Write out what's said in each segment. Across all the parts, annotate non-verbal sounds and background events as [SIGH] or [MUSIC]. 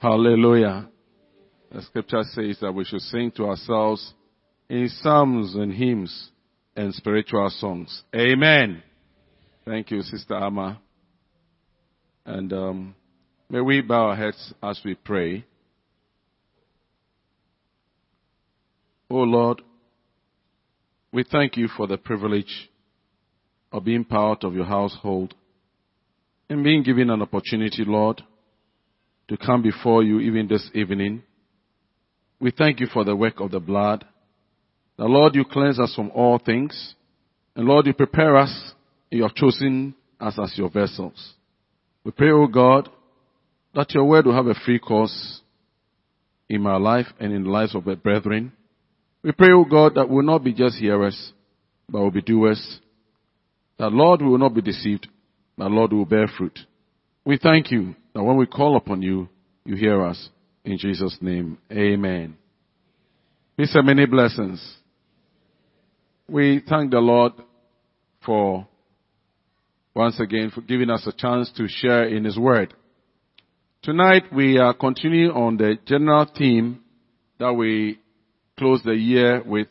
Hallelujah. The scripture says that we should sing to ourselves in psalms and hymns and spiritual songs. Amen. Thank you, Sister Amma. And um, may we bow our heads as we pray. Oh Lord, we thank you for the privilege of being part of your household and being given an opportunity, Lord, to come before you even this evening. We thank you for the work of the blood. The Lord, you cleanse us from all things. And Lord, you prepare us. You have chosen us as your vessels. We pray, O God, that your word will have a free course in my life and in the lives of the brethren. We pray, O God, that we will not be just hearers, but will be doers. That Lord, we will not be deceived, but Lord, we will bear fruit. We thank you that when we call upon you, you hear us. In Jesus' name, amen. Peace and many blessings. We thank the Lord for once again for giving us a chance to share in His Word. Tonight we are continuing on the general theme that we closed the year with,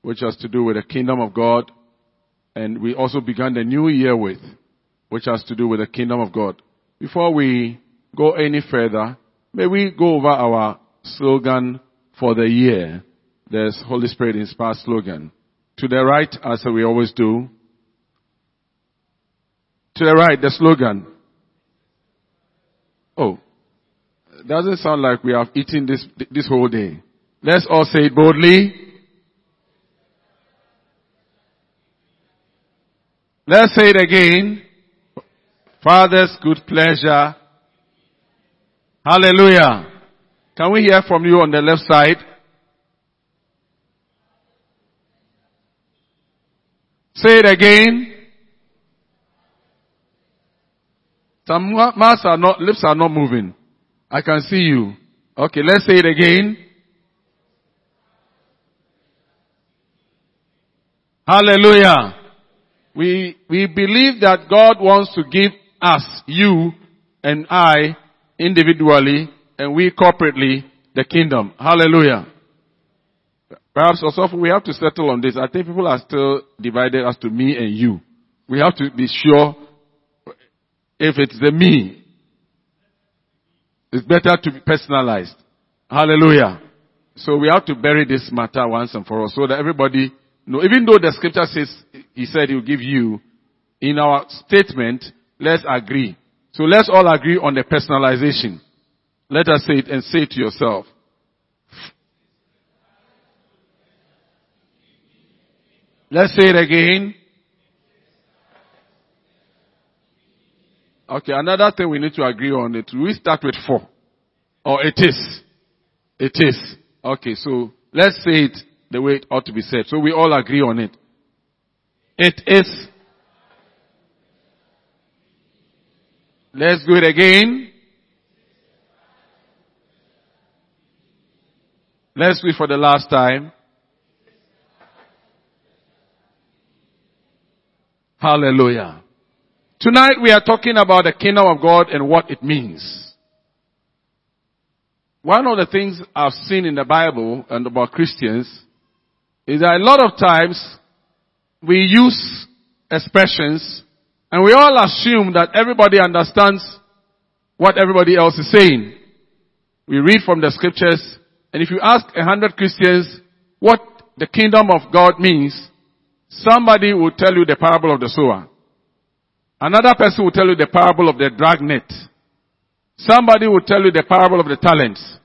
which has to do with the kingdom of God. And we also began the new year with, which has to do with the kingdom of God. Before we go any further, may we go over our slogan for the year. There's Holy Spirit inspired slogan. To the right, as we always do. To the right, the slogan. Oh, doesn't sound like we have eaten this, this whole day. Let's all say it boldly. Let's say it again. Father's good pleasure. Hallelujah. Can we hear from you on the left side? Say it again. Some mouths are not, lips are not moving. I can see you. Okay, let's say it again. Hallelujah. We, we believe that God wants to give us, you and I, individually, and we corporately, the kingdom. Hallelujah. Perhaps also we have to settle on this. I think people are still divided as to me and you. We have to be sure if it's the me. It's better to be personalized. Hallelujah. So we have to bury this matter once and for all so that everybody know, even though the scripture says he said he will give you, in our statement, let's agree. So let's all agree on the personalization. Let us say it and say it to yourself. Let's say it again. Okay, another thing we need to agree on it. We start with four. Or it is. It is. Okay, so let's say it the way it ought to be said. So we all agree on it. It is. Let's do it again. Let's do it for the last time. Hallelujah. Tonight we are talking about the kingdom of God and what it means. One of the things I've seen in the Bible and about Christians is that a lot of times we use expressions and we all assume that everybody understands what everybody else is saying. We read from the scriptures and if you ask a hundred Christians what the kingdom of God means, somebody will tell you the parable of the sower. Another person will tell you the parable of the dragnet. Somebody will tell you the parable of the talents.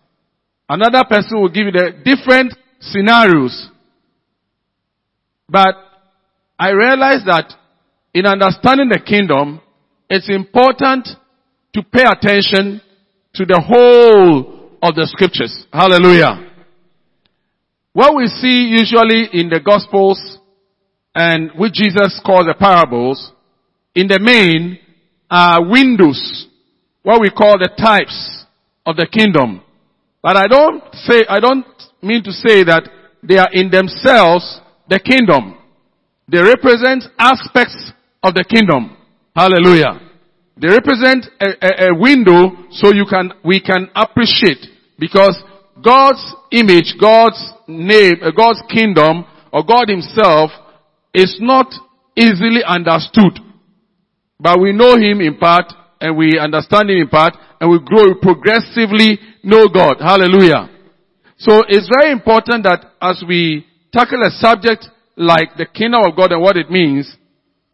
Another person will give you the different scenarios but I realize that in understanding the kingdom, it's important to pay attention to the whole of the scriptures. Hallelujah. What we see usually in the gospels and which Jesus calls the parables, in the main are windows, what we call the types of the kingdom. But I don't say, I don't mean to say that they are in themselves the kingdom. They represent aspects of the kingdom. Hallelujah. They represent a, a, a window so you can, we can appreciate because God's image, God's name, uh, God's kingdom, or God himself is not easily understood. But we know him in part and we understand him in part and we grow progressively know God. Hallelujah. So it's very important that as we tackle a subject like the kingdom of God and what it means,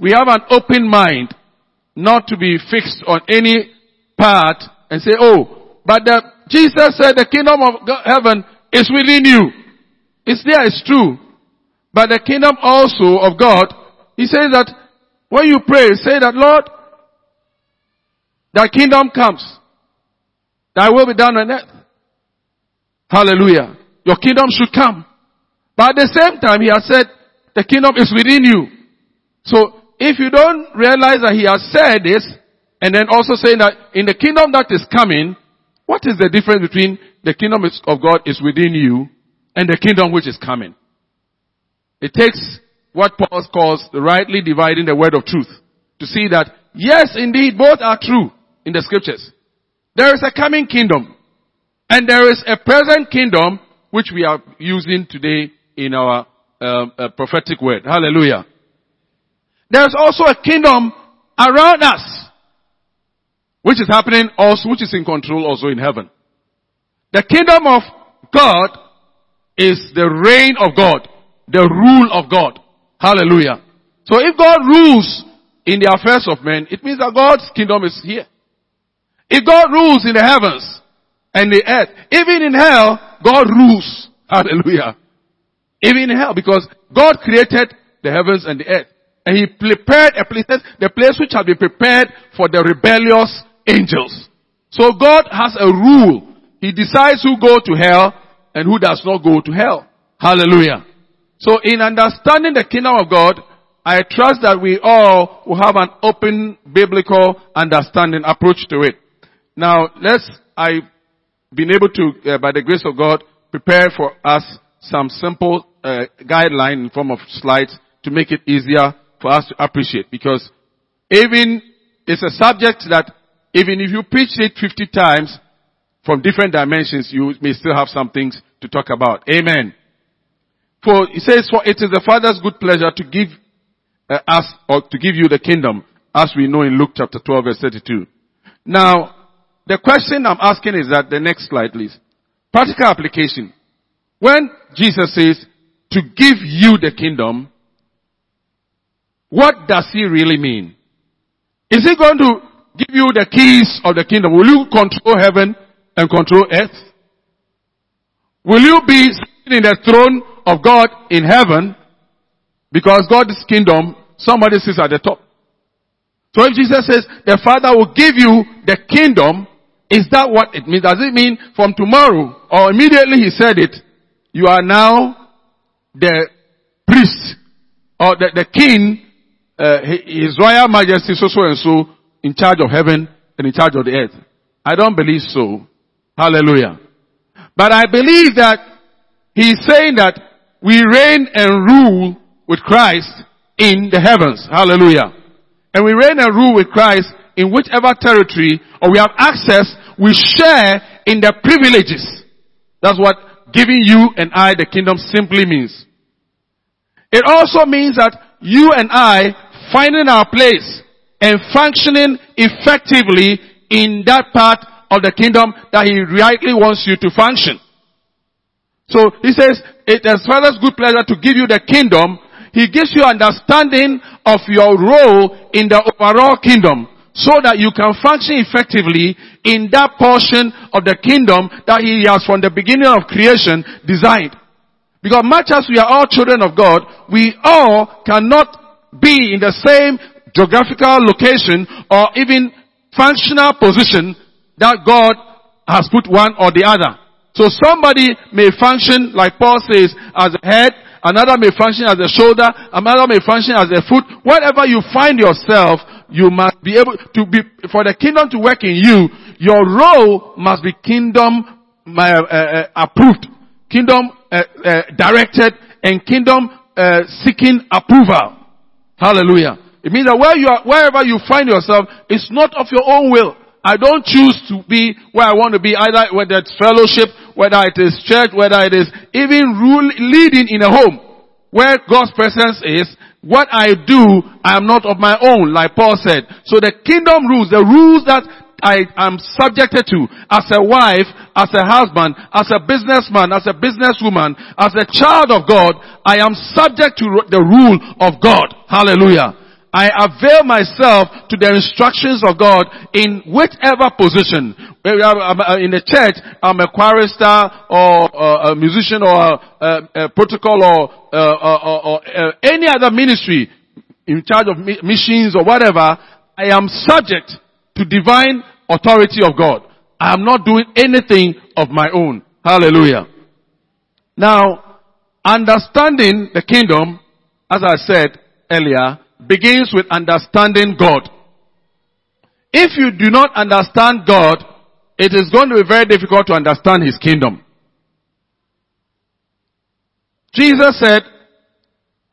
we have an open mind not to be fixed on any part and say, oh, but the, Jesus said the kingdom of God, heaven is within you. It's there, it's true. But the kingdom also of God, he says that when you pray, say that Lord, thy kingdom comes. Thy will be done on earth. Hallelujah. Your kingdom should come. But at the same time, he has said, the kingdom is within you. So, if you don't realize that he has said this, and then also saying that in the kingdom that is coming, what is the difference between the kingdom of God is within you and the kingdom which is coming? It takes what Paul calls rightly dividing the word of truth to see that yes, indeed, both are true in the scriptures. There is a coming kingdom and there is a present kingdom which we are using today in our uh, uh, prophetic word. Hallelujah. There's also a kingdom around us which is happening also, which is in control also in heaven. The kingdom of God is the reign of God, the rule of God. Hallelujah. So if God rules in the affairs of men, it means that God's kingdom is here. If God rules in the heavens and the earth, even in hell, God rules. [LAUGHS] Hallelujah. Even in hell, because God created the heavens and the earth. And He prepared a place, the place which has been prepared for the rebellious angels. So God has a rule. He decides who go to hell and who does not go to hell. Hallelujah. So in understanding the kingdom of God, I trust that we all will have an open biblical understanding approach to it. Now, let's, I've been able to, uh, by the grace of God, prepare for us some simple uh, guideline in form of slides to make it easier for us to appreciate because even it's a subject that even if you preach it 50 times from different dimensions, you may still have some things to talk about. Amen. For, it says, for it is the Father's good pleasure to give uh, us, or to give you the kingdom, as we know in Luke chapter 12 verse 32. Now, the question I'm asking is that, the next slide please. Practical application. When Jesus says, to give you the kingdom, what does he really mean? Is he going to give you the keys of the kingdom? Will you control heaven and control earth? Will you be sitting in the throne of God in heaven? Because God's kingdom, somebody sits at the top. So if Jesus says the Father will give you the kingdom, is that what it means? Does it mean from tomorrow or immediately he said it, you are now the priest or the, the king, uh, his royal majesty so so and so in charge of heaven and in charge of the earth. I don't believe so. Hallelujah. But I believe that he's saying that we reign and rule with Christ in the heavens. Hallelujah. And we reign and rule with Christ in whichever territory or we have access, we share in the privileges. That's what giving you and I the kingdom simply means. It also means that you and I finding our place and functioning effectively in that part of the kingdom that he rightly wants you to function. So he says, it is Father's good pleasure to give you the kingdom. He gives you understanding of your role in the overall kingdom so that you can function effectively in that portion of the kingdom that he has from the beginning of creation designed. Because much as we are all children of God, we all cannot be in the same geographical location or even functional position that God has put one or the other. So somebody may function, like Paul says, as a head, another may function as a shoulder, another may function as a foot. Wherever you find yourself, you must be able to be, for the kingdom to work in you, your role must be kingdom uh, uh, approved, kingdom uh, uh directed, and kingdom uh, seeking approval. Hallelujah. It means that where you are, wherever you find yourself, it's not of your own will. I don't choose to be where I want to be, either whether it's fellowship, whether it is church, whether it is even rule, leading in a home where God's presence is. What I do, I am not of my own, like Paul said. So the kingdom rules, the rules that I am subjected to as a wife, as a husband, as a businessman, as a businesswoman, as a child of God, I am subject to the rule of God. Hallelujah. I avail myself to the instructions of God in whichever position. Uh, in the church, I'm a chorister or uh, a musician or a, a protocol or, uh, or, or any other ministry in charge of missions or whatever. I am subject to divine authority of God. I am not doing anything of my own. Hallelujah. Now, understanding the kingdom, as I said earlier, begins with understanding God. If you do not understand God, it is going to be very difficult to understand His kingdom. Jesus said,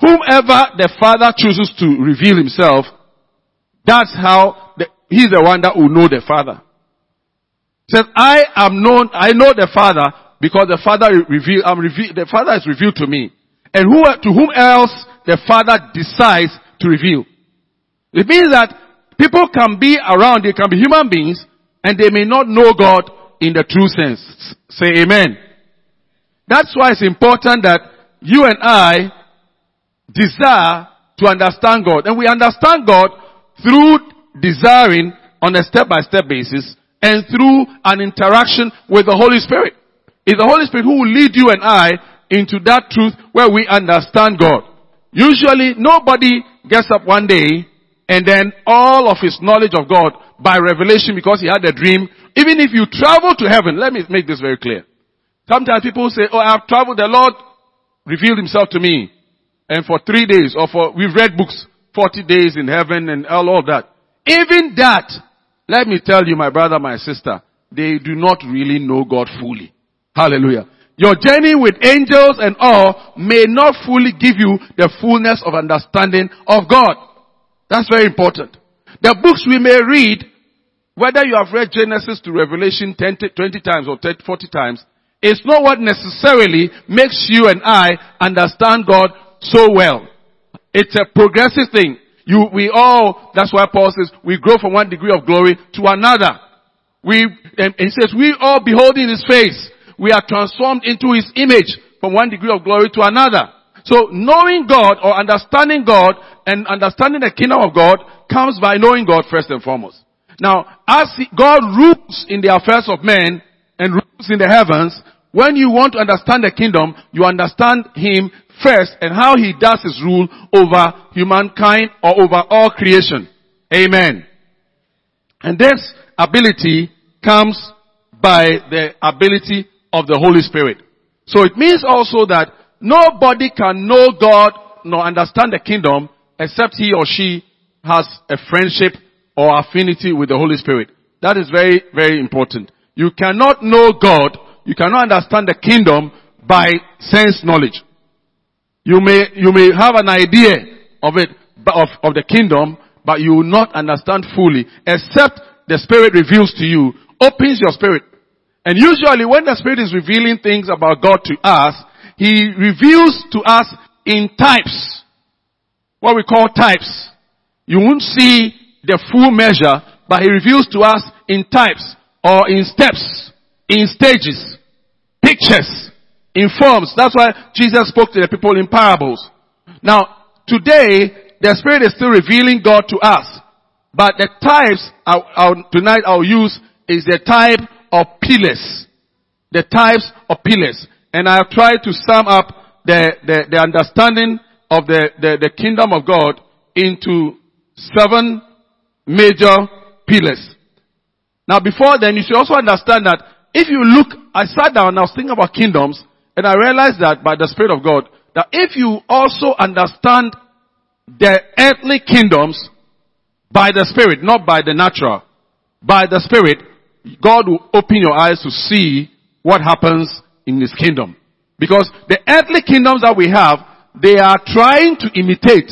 whomever the Father chooses to reveal Himself, that's how the, He's the one that will know the Father. Says, I am known, I know the Father because the Father reveal, I'm reveal, the Father is revealed to me. And who, to whom else the Father decides to reveal. It means that people can be around, they can be human beings, and they may not know God in the true sense. Say amen. That's why it's important that you and I desire to understand God. And we understand God through desiring on a step by step basis and through an interaction with the Holy Spirit. It's the Holy Spirit who will lead you and I into that truth where we understand God. Usually nobody gets up one day and then all of his knowledge of God by revelation because he had a dream. Even if you travel to heaven, let me make this very clear. Sometimes people say, oh, I have traveled, the Lord revealed himself to me. And for three days, or for, we've read books, 40 days in heaven and all of that. Even that, let me tell you, my brother, my sister, they do not really know God fully. Hallelujah. Your journey with angels and all may not fully give you the fullness of understanding of God. That's very important. The books we may read, whether you have read Genesis to Revelation 10, 20 times or 30, 40 times, it's not what necessarily makes you and I understand God so well. It's a progressive thing. You, we all, that's why Paul says, we grow from one degree of glory to another. We, and he says, we all beholding his face we are transformed into His image from one degree of glory to another. So knowing God or understanding God and understanding the kingdom of God comes by knowing God first and foremost. Now, as God rules in the affairs of men and rules in the heavens, when you want to understand the kingdom, you understand Him first and how He does His rule over humankind or over all creation. Amen. And this ability comes by the ability of the Holy Spirit. So it means also that nobody can know God nor understand the kingdom except he or she has a friendship or affinity with the Holy Spirit. That is very, very important. You cannot know God, you cannot understand the kingdom by sense knowledge. You may, you may have an idea of it, of, of the kingdom, but you will not understand fully, except the Spirit reveals to you, opens your spirit, and usually when the Spirit is revealing things about God to us, He reveals to us in types. What we call types. You won't see the full measure, but He reveals to us in types or in steps, in stages, pictures, in forms. That's why Jesus spoke to the people in parables. Now, today, the Spirit is still revealing God to us. But the types I'll, I'll, tonight I'll use is the type of pillars. The types of pillars. And I have tried to sum up the, the, the understanding of the, the, the kingdom of God into seven major pillars. Now before then, you should also understand that if you look, I sat down and I was thinking about kingdoms, and I realized that by the Spirit of God, that if you also understand the earthly kingdoms by the Spirit, not by the natural, by the Spirit, God will open your eyes to see what happens in His kingdom. Because the earthly kingdoms that we have, they are trying to imitate.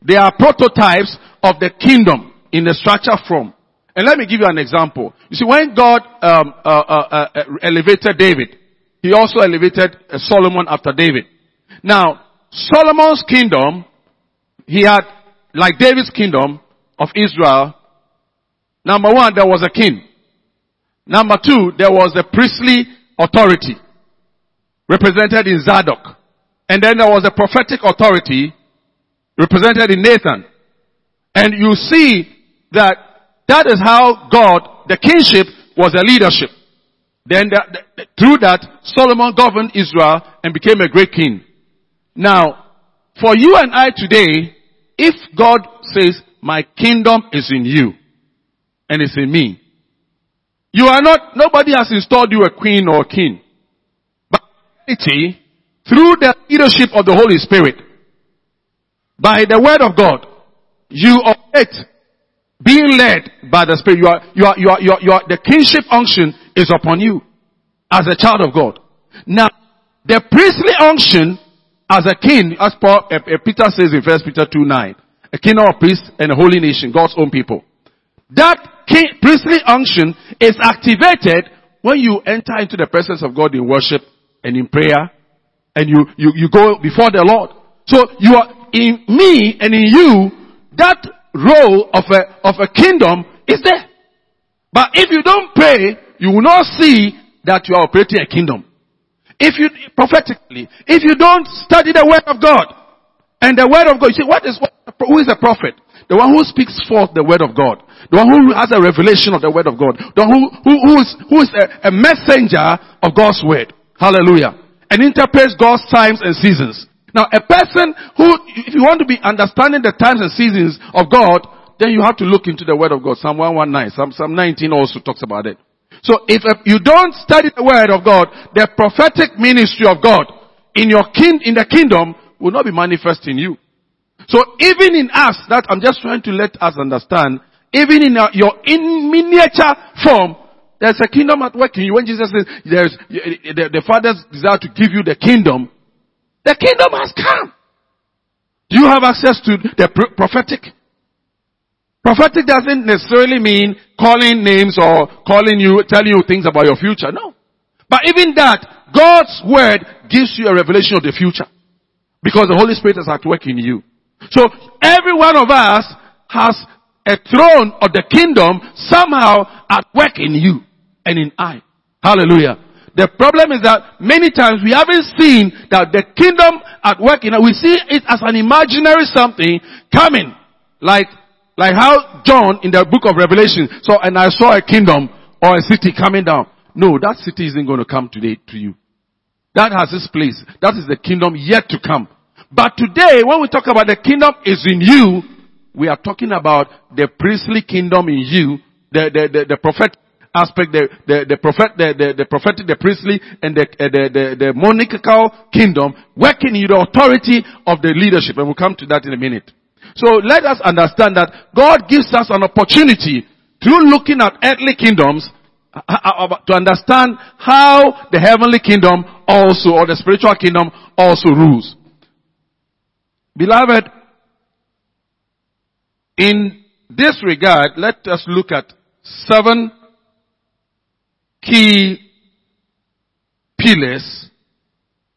They are prototypes of the kingdom in the structure form. And let me give you an example. You see, when God um, uh, uh, uh, elevated David, He also elevated uh, Solomon after David. Now, Solomon's kingdom, he had, like David's kingdom of Israel, number one, there was a king. Number two, there was a priestly authority represented in Zadok. And then there was a prophetic authority represented in Nathan. And you see that that is how God, the kingship was a leadership. Then the, the, through that, Solomon governed Israel and became a great king. Now, for you and I today, if God says, my kingdom is in you and it's in me, you are not, nobody has installed you a queen or a king. But through the leadership of the Holy Spirit, by the word of God, you operate being led by the Spirit. You are, you are, you are, you are, you are, the kingship unction is upon you as a child of God. Now, the priestly unction as a king, as Paul, uh, uh, Peter says in 1 Peter 2 9, a kingdom of priests and a holy nation, God's own people. That king, priestly unction is activated when you enter into the presence of God in worship and in prayer and you, you, you go before the Lord. So you are in me and in you, that role of a, of a kingdom is there. But if you don't pray, you will not see that you are operating a kingdom. If you, prophetically, if you don't study the word of God, and the word of God, you see, what is, who is a prophet? The one who speaks forth the word of God. The one who has a revelation of the word of God. The one who, who, who is, who is a, a messenger of God's word. Hallelujah. And interprets God's times and seasons. Now, a person who, if you want to be understanding the times and seasons of God, then you have to look into the Word of God. Psalm 119, Psalm, Psalm 19 also talks about it. So if you don't study the Word of God, the prophetic ministry of God in your king, in the kingdom will not be manifest in you. So even in us, that I'm just trying to let us understand, even in your in miniature form, there's a kingdom at work in you. When Jesus says there's the, the Father's desire to give you the kingdom, the kingdom has come. Do you have access to the prophetic? Prophetic doesn't necessarily mean calling names or calling you, telling you things about your future. No. But even that, God's word gives you a revelation of the future. Because the Holy Spirit is at work in you. So every one of us has a throne of the kingdom somehow at work in you and in I. Hallelujah. The problem is that many times we haven't seen that the kingdom at work in us. we see it as an imaginary something coming. Like, like how John in the book of Revelation saw, and I saw a kingdom or a city coming down. No, that city isn't going to come today to you. That has its place. That is the kingdom yet to come. But today, when we talk about the kingdom is in you, we are talking about the priestly kingdom in you, the, the, the, the prophet aspect, the, the, the prophet, the, the, the prophetic, the priestly, and the, uh, the, the, the monarchical kingdom working in the authority of the leadership. And we'll come to that in a minute. So let us understand that God gives us an opportunity through looking at earthly kingdoms uh, uh, uh, to understand how the heavenly kingdom also, or the spiritual kingdom also rules. Beloved, in this regard, let us look at seven key pillars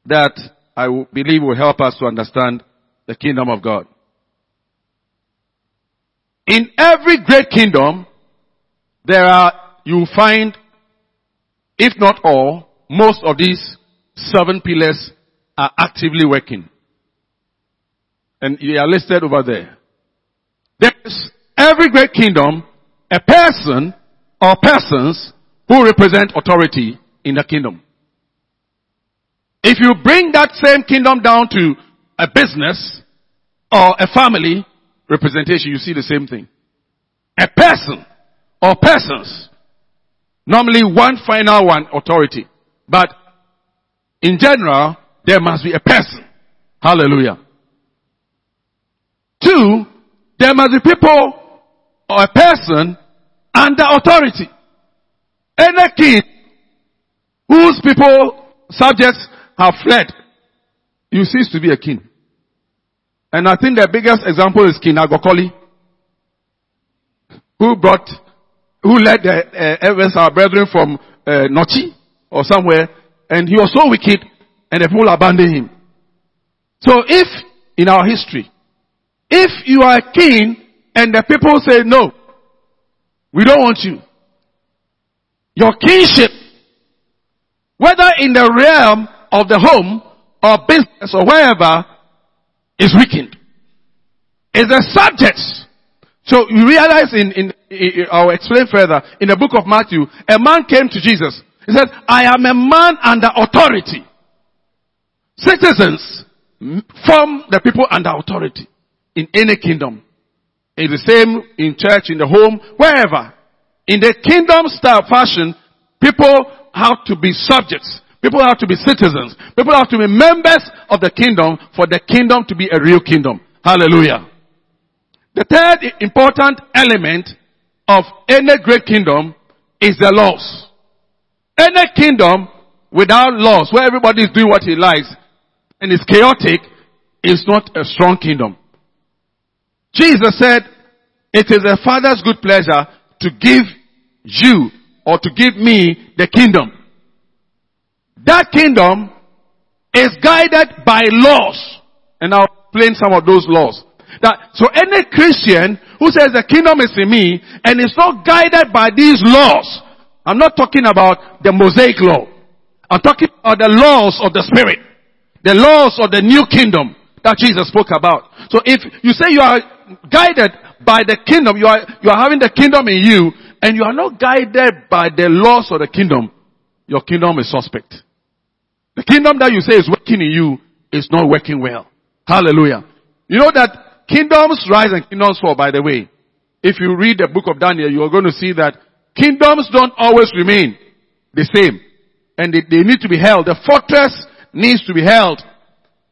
that I believe will help us to understand the kingdom of God. In every great kingdom, there are, you find, if not all, most of these seven pillars are actively working. And they are listed over there. There's every great kingdom, a person or persons who represent authority in the kingdom. If you bring that same kingdom down to a business or a family representation, you see the same thing. A person or persons, normally one final one authority, but in general, there must be a person. Hallelujah. Two, there must be people or a person under authority. Any king whose people, subjects have fled, you cease to be a king. And I think the biggest example is King Agokoli. who brought, who led the uh, Evans, our brethren from uh, Notsie or somewhere, and he was so wicked, and the people abandoned him. So if in our history, if you are a king and the people say no, we don't want you, your kingship, whether in the realm of the home or business or wherever, is weakened. Is a subject. So you realize in, in, in, I'll explain further, in the book of Matthew, a man came to Jesus. He said, I am a man under authority. Citizens form the people under authority in any kingdom. It's the same in church, in the home, wherever. In the kingdom style fashion, people have to be subjects. People have to be citizens. People have to be members of the kingdom for the kingdom to be a real kingdom. Hallelujah. The third important element of any great kingdom is the laws. Any kingdom without laws, where everybody is doing what he likes and is chaotic, is not a strong kingdom. Jesus said, it is a father's good pleasure to give you or to give me the kingdom. That kingdom is guided by laws. And I'll explain some of those laws. That, so any Christian who says the kingdom is in me and is not guided by these laws, I'm not talking about the Mosaic law. I'm talking about the laws of the Spirit. The laws of the new kingdom that Jesus spoke about. So if you say you are guided by the kingdom, you are, you are having the kingdom in you, and you are not guided by the laws of the kingdom, your kingdom is suspect. The kingdom that you say is working in you is not working well. Hallelujah. You know that kingdoms rise and kingdoms fall, by the way. If you read the book of Daniel, you are going to see that kingdoms don't always remain the same. And they, they need to be held. The fortress needs to be held.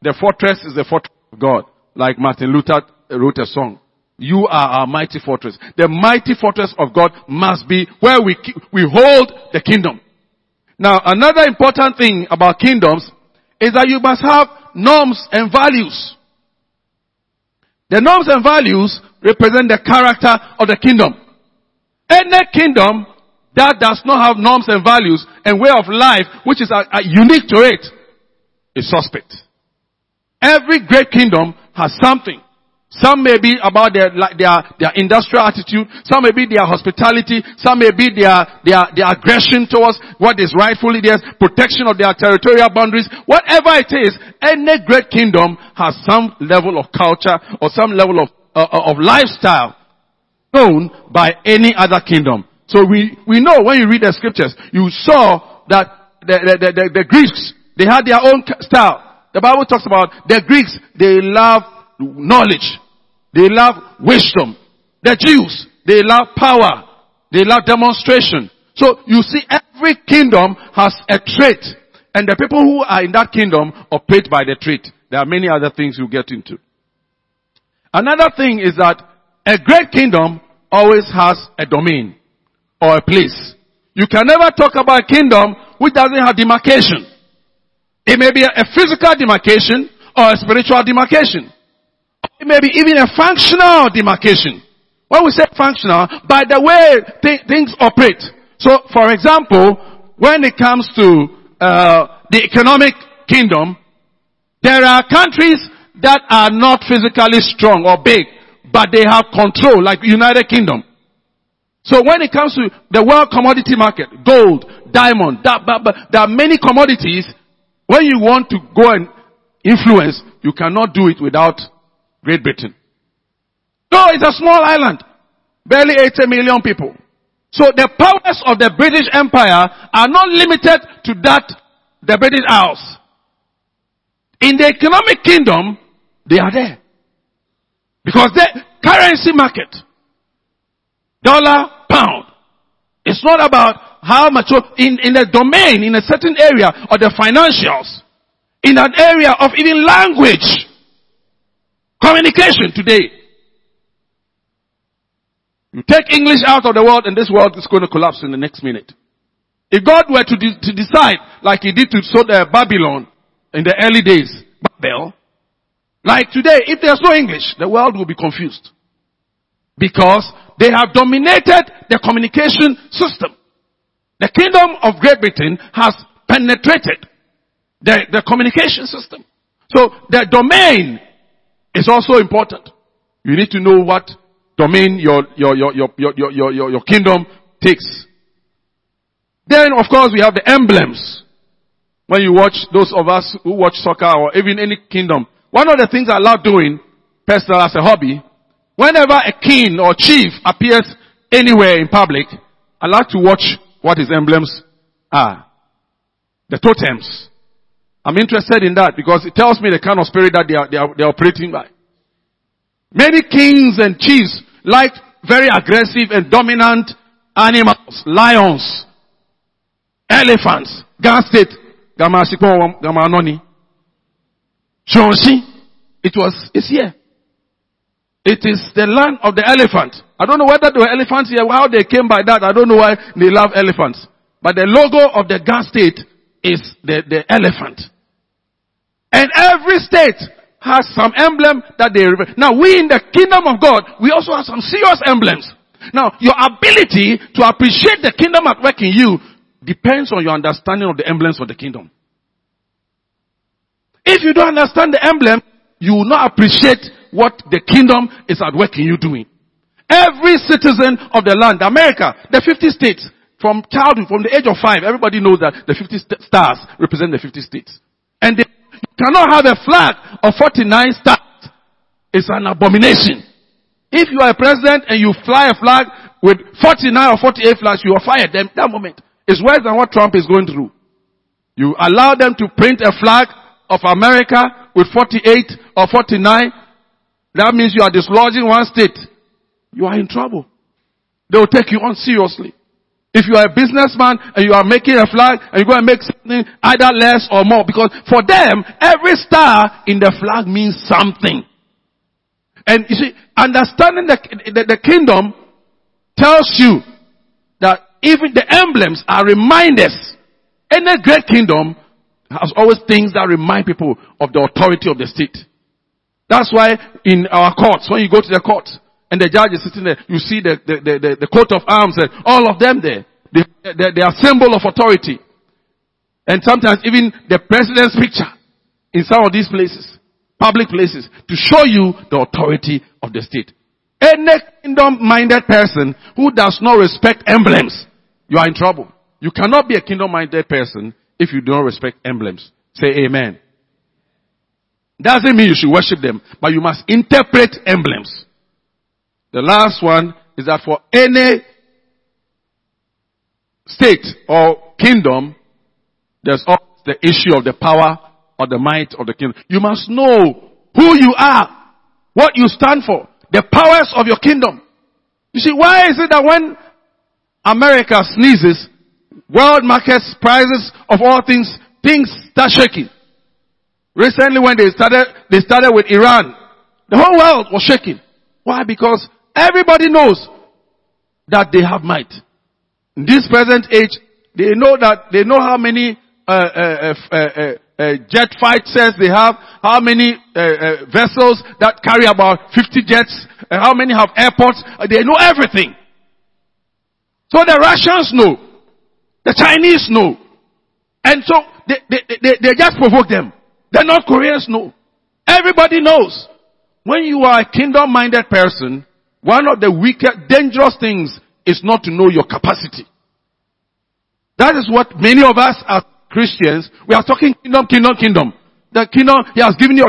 The fortress is the fortress of God. Like Martin Luther wrote a song. You are our mighty fortress. The mighty fortress of God must be where we, we hold the kingdom. Now, another important thing about kingdoms is that you must have norms and values. The norms and values represent the character of the kingdom. Any kingdom that does not have norms and values and way of life which is uh, uh, unique to it is suspect. Every great kingdom has something. Some may be about their, their, their industrial attitude. Some may be their hospitality. Some may be their, their, their aggression towards what is rightfully theirs, protection of their territorial boundaries. Whatever it is, any great kingdom has some level of culture or some level of, uh, uh of lifestyle known by any other kingdom. So we, we know when you read the scriptures, you saw that the, the, the, the Greeks, they had their own style. The Bible talks about the Greeks, they love knowledge. They love wisdom. The Jews, they love power. They love demonstration. So you see every kingdom has a trait. And the people who are in that kingdom operate by the trait. There are many other things you get into. Another thing is that a great kingdom always has a domain or a place. You can never talk about a kingdom which doesn't have demarcation. It may be a physical demarcation or a spiritual demarcation. It may be even a functional demarcation. When we say functional, by the way th- things operate. So, for example, when it comes to uh, the economic kingdom, there are countries that are not physically strong or big, but they have control, like United Kingdom. So when it comes to the world commodity market, gold, diamond, that, but, but there are many commodities. When you want to go and influence, you cannot do it without Great Britain. No, it's a small island. Barely 80 million people. So the powers of the British Empire are not limited to that, the British Isles. In the economic kingdom, they are there. Because the currency market, dollar, pound, it's not about how much, in, in a domain, in a certain area of the financials, in an area of even language, Communication today. You take English out of the world and this world is going to collapse in the next minute. If God were to, de- to decide, like he did to uh, Babylon in the early days, Babel, like today, if there's no English, the world will be confused. Because they have dominated the communication system. The kingdom of Great Britain has penetrated the, the communication system. So the domain is also important. You need to know what domain your, your, your, your, your, your, your, your kingdom takes. Then of course we have the emblems. When you watch those of us who watch soccer or even any kingdom, one of the things I love doing personal as a hobby, whenever a king or chief appears anywhere in public, I like to watch what his emblems are. The totems. I'm interested in that because it tells me the kind of spirit that they are, they are, they are operating by. Many kings and chiefs like very aggressive and dominant animals, lions, elephants, Gamasikon, Gamanoni. Shonshi, it was, it's here. It is the land of the elephant. I don't know whether there were elephants here, how they came by that. I don't know why they love elephants. But the logo of the Ghana state is the, the elephant. And every state has some emblem that they represent. Now we in the kingdom of God, we also have some serious emblems. Now your ability to appreciate the kingdom at work in you depends on your understanding of the emblems of the kingdom. If you don't understand the emblem, you will not appreciate what the kingdom is at work in you doing. Every citizen of the land, America, the 50 states, from childhood, from the age of five, everybody knows that the 50 st- stars represent the 50 states. And they cannot have a flag of 49 stars. It's an abomination. If you are a president and you fly a flag with 49 or 48 flags, you are fired. Then that moment is worse than what Trump is going through. You allow them to print a flag of America with 48 or 49. That means you are dislodging one state. You are in trouble. They will take you on seriously. If you are a businessman and you are making a flag and you go and make something either less or more because for them, every star in the flag means something. And you see, understanding the, the, the kingdom tells you that even the emblems are reminders. Any great kingdom has always things that remind people of the authority of the state. That's why in our courts, when you go to the court, and the judge is sitting there. You see the, the, the, the coat of arms and all of them there. They, they, they are symbol of authority. And sometimes even the president's picture in some of these places, public places, to show you the authority of the state. Any kingdom-minded person who does not respect emblems, you are in trouble. You cannot be a kingdom-minded person if you do not respect emblems. Say amen. Doesn't mean you should worship them, but you must interpret emblems. The last one is that for any state or kingdom, there's always the issue of the power or the might of the kingdom. You must know who you are, what you stand for, the powers of your kingdom. You see, why is it that when America sneezes, world markets, prices of all things, things start shaking? Recently when they started, they started with Iran, the whole world was shaking. Why? Because Everybody knows that they have might. In this present age, they know that, they know how many uh, uh, uh, uh jet fighters they have, how many vessels that carry about 50 jets, how many have airports. They know everything. So the Russians know. The Chinese know. And so they, they, they, they just provoke them. The North Koreans know. Everybody knows. When you are a kingdom minded person, one of the wicked, dangerous things is not to know your capacity. That is what many of us as Christians, we are talking kingdom, kingdom, kingdom. The kingdom, He has given you.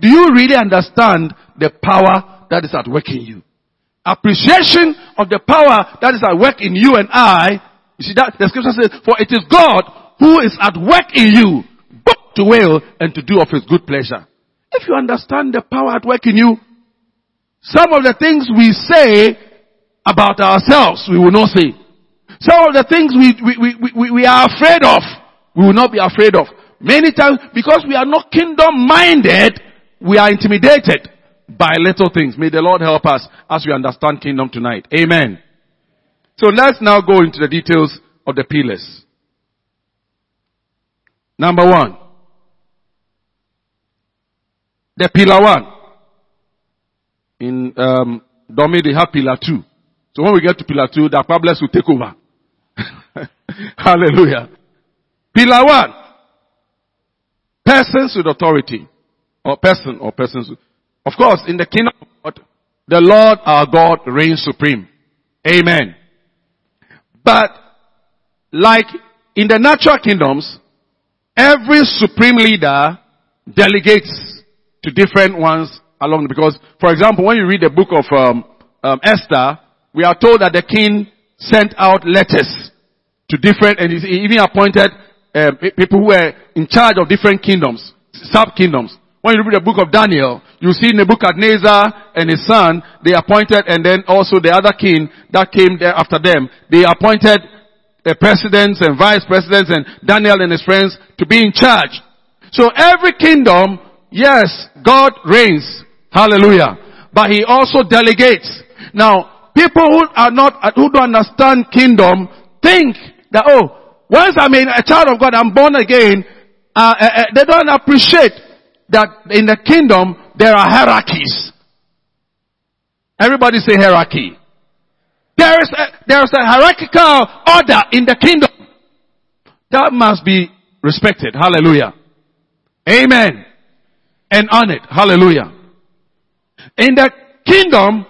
Do you really understand the power that is at work in you? Appreciation of the power that is at work in you and I, you see that, the scripture says, for it is God who is at work in you, both to will and to do of His good pleasure. If you understand the power at work in you, some of the things we say about ourselves, we will not say. Some of the things we, we, we, we, we are afraid of, we will not be afraid of. Many times, because we are not kingdom minded, we are intimidated by little things. May the Lord help us as we understand kingdom tonight. Amen. So let's now go into the details of the pillars. Number one. The pillar one in um, Domi they have pillar two. So when we get to pillar two, the Akwabless will take over. [LAUGHS] Hallelujah. Pillar one. Persons with authority. Or person or persons. Of course, in the kingdom of God, the Lord our God reigns supreme. Amen. But, like in the natural kingdoms, every supreme leader delegates to different ones along, because, for example, when you read the book of um, um, Esther, we are told that the king sent out letters to different, and he even appointed uh, people who were in charge of different kingdoms, sub kingdoms. When you read the book of Daniel, you see in the book of Nebuchadnezzar and his son, they appointed, and then also the other king that came there after them, they appointed the presidents and vice presidents and Daniel and his friends to be in charge. So every kingdom, yes, God reigns. Hallelujah. But he also delegates. Now, people who are not, who don't understand kingdom think that, oh, once I'm a child of God, I'm born again, uh, uh, uh, they don't appreciate that in the kingdom there are hierarchies. Everybody say hierarchy. There is a, there is a hierarchical order in the kingdom that must be respected. Hallelujah. Amen. And honored. Hallelujah. In the kingdom,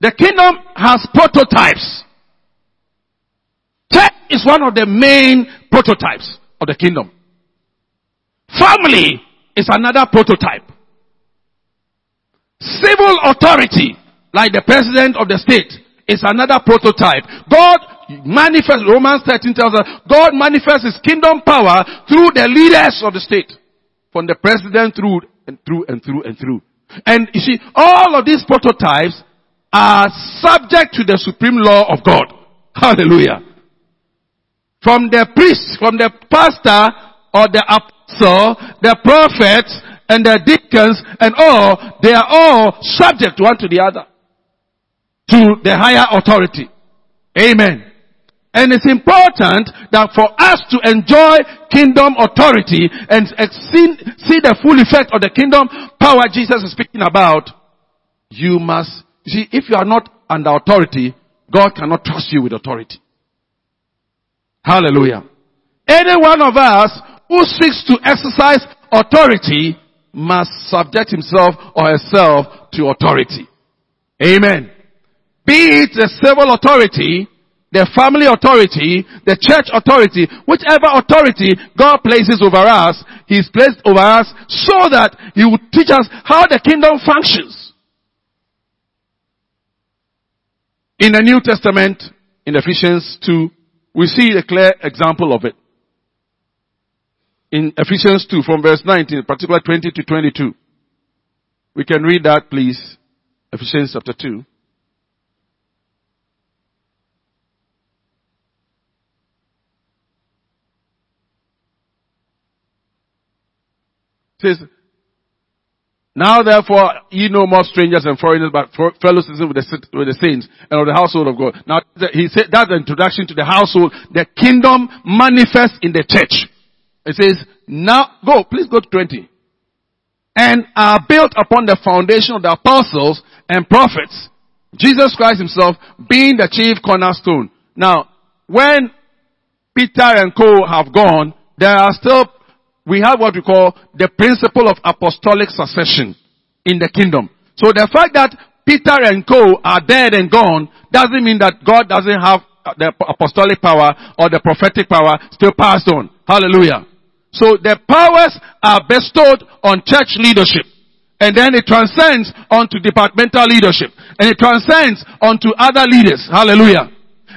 the kingdom has prototypes. Church is one of the main prototypes of the kingdom. Family is another prototype. Civil authority, like the president of the state, is another prototype. God manifests, Romans 13 tells us, God manifests his kingdom power through the leaders of the state. From the president through and through and through and through. And you see, all of these prototypes are subject to the supreme law of God. Hallelujah. From the priest, from the pastor or the apostle, the prophets and the deacons and all, they are all subject one to the other. To the higher authority. Amen. And it's important that for us to enjoy kingdom authority and see, the full effect of the kingdom power Jesus is speaking about, you must, see, if you are not under authority, God cannot trust you with authority. Hallelujah. Any one of us who seeks to exercise authority must subject himself or herself to authority. Amen. Be it a civil authority, the family authority, the church authority, whichever authority God places over us, He's placed over us so that He will teach us how the kingdom functions. In the New Testament, in Ephesians 2, we see a clear example of it. In Ephesians 2 from verse 19, particularly 20 to 22. We can read that please. Ephesians chapter 2. Says, now therefore ye no more strangers and foreigners, but fellow citizens with the, with the saints and of the household of God. Now he said that's the introduction to the household. The kingdom manifests in the church. It says, now go, please go to 20. And are built upon the foundation of the apostles and prophets. Jesus Christ himself being the chief cornerstone. Now, when Peter and co have gone, there are still we have what we call the principle of apostolic succession in the kingdom. So the fact that Peter and co are dead and gone doesn't mean that God doesn't have the apostolic power or the prophetic power still passed on. Hallelujah. So the powers are bestowed on church leadership. And then it transcends onto departmental leadership. And it transcends onto other leaders. Hallelujah.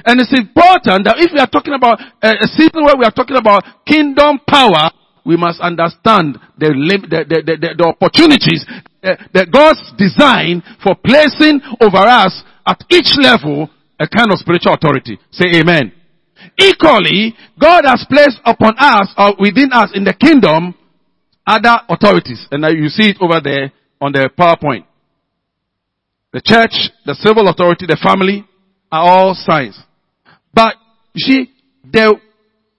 And it's important that if we are talking about a season where we are talking about kingdom power, we must understand the, the, the, the, opportunities that God's design for placing over us at each level a kind of spiritual authority. Say amen. Equally, God has placed upon us or within us in the kingdom other authorities. And you see it over there on the PowerPoint. The church, the civil authority, the family are all signs. But you see, the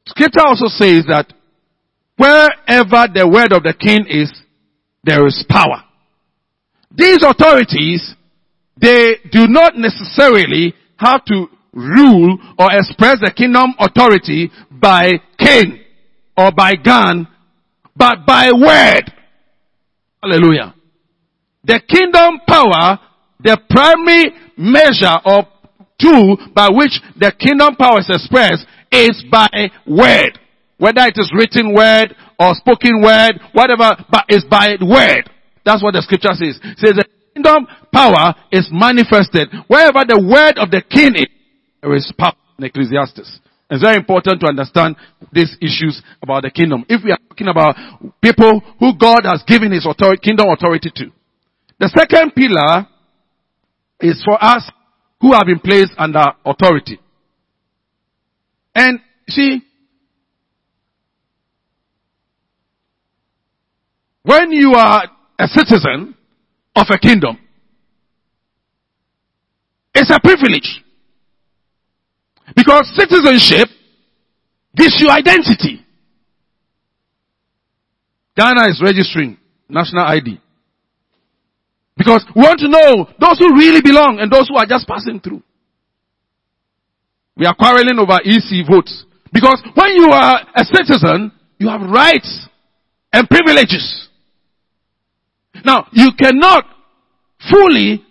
scripture also says that Wherever the word of the king is, there is power. These authorities, they do not necessarily have to rule or express the kingdom authority by cane or by gun, but by word. Hallelujah. The kingdom power, the primary measure or tool by which the kingdom power is expressed is by word. Whether it is written word or spoken word, whatever, but it's by word. That's what the scripture says. It says the kingdom power is manifested wherever the word of the king is. There is power in Ecclesiastes. It's very important to understand these issues about the kingdom. If we are talking about people who God has given his authority, kingdom authority to. The second pillar is for us who have been placed under authority. And see, when you are a citizen of a kingdom, it's a privilege. Because citizenship gives you identity. Ghana is registering national ID. Because we want to know those who really belong and those who are just passing through. We are quarreling over EC votes. Because when you are a citizen, you have rights and privileges. Now, you cannot fully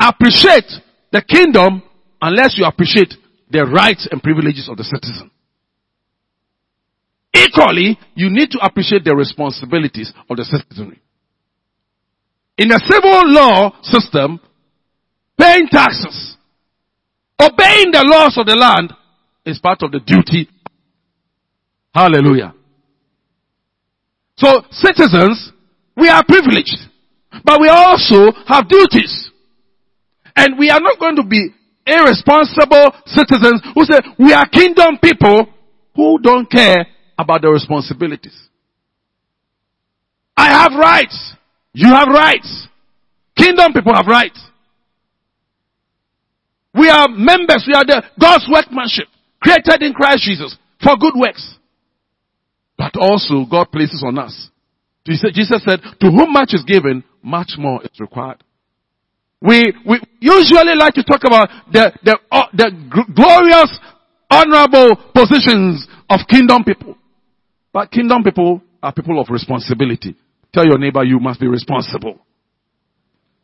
appreciate the kingdom unless you appreciate the rights and privileges of the citizen. Equally, you need to appreciate the responsibilities of the citizenry. In the civil law system, paying taxes, obeying the laws of the land is part of the duty. Hallelujah. So citizens, we are privileged, but we also have duties. And we are not going to be irresponsible citizens who say we are kingdom people who don't care about the responsibilities. I have rights. You have rights. Kingdom people have rights. We are members. We are the God's workmanship created in Christ Jesus for good works. But also God places on us. Jesus said, to whom much is given, much more is required. We, we usually like to talk about the, the, uh, the glorious, honorable positions of kingdom people. But kingdom people are people of responsibility. Tell your neighbor you must be responsible.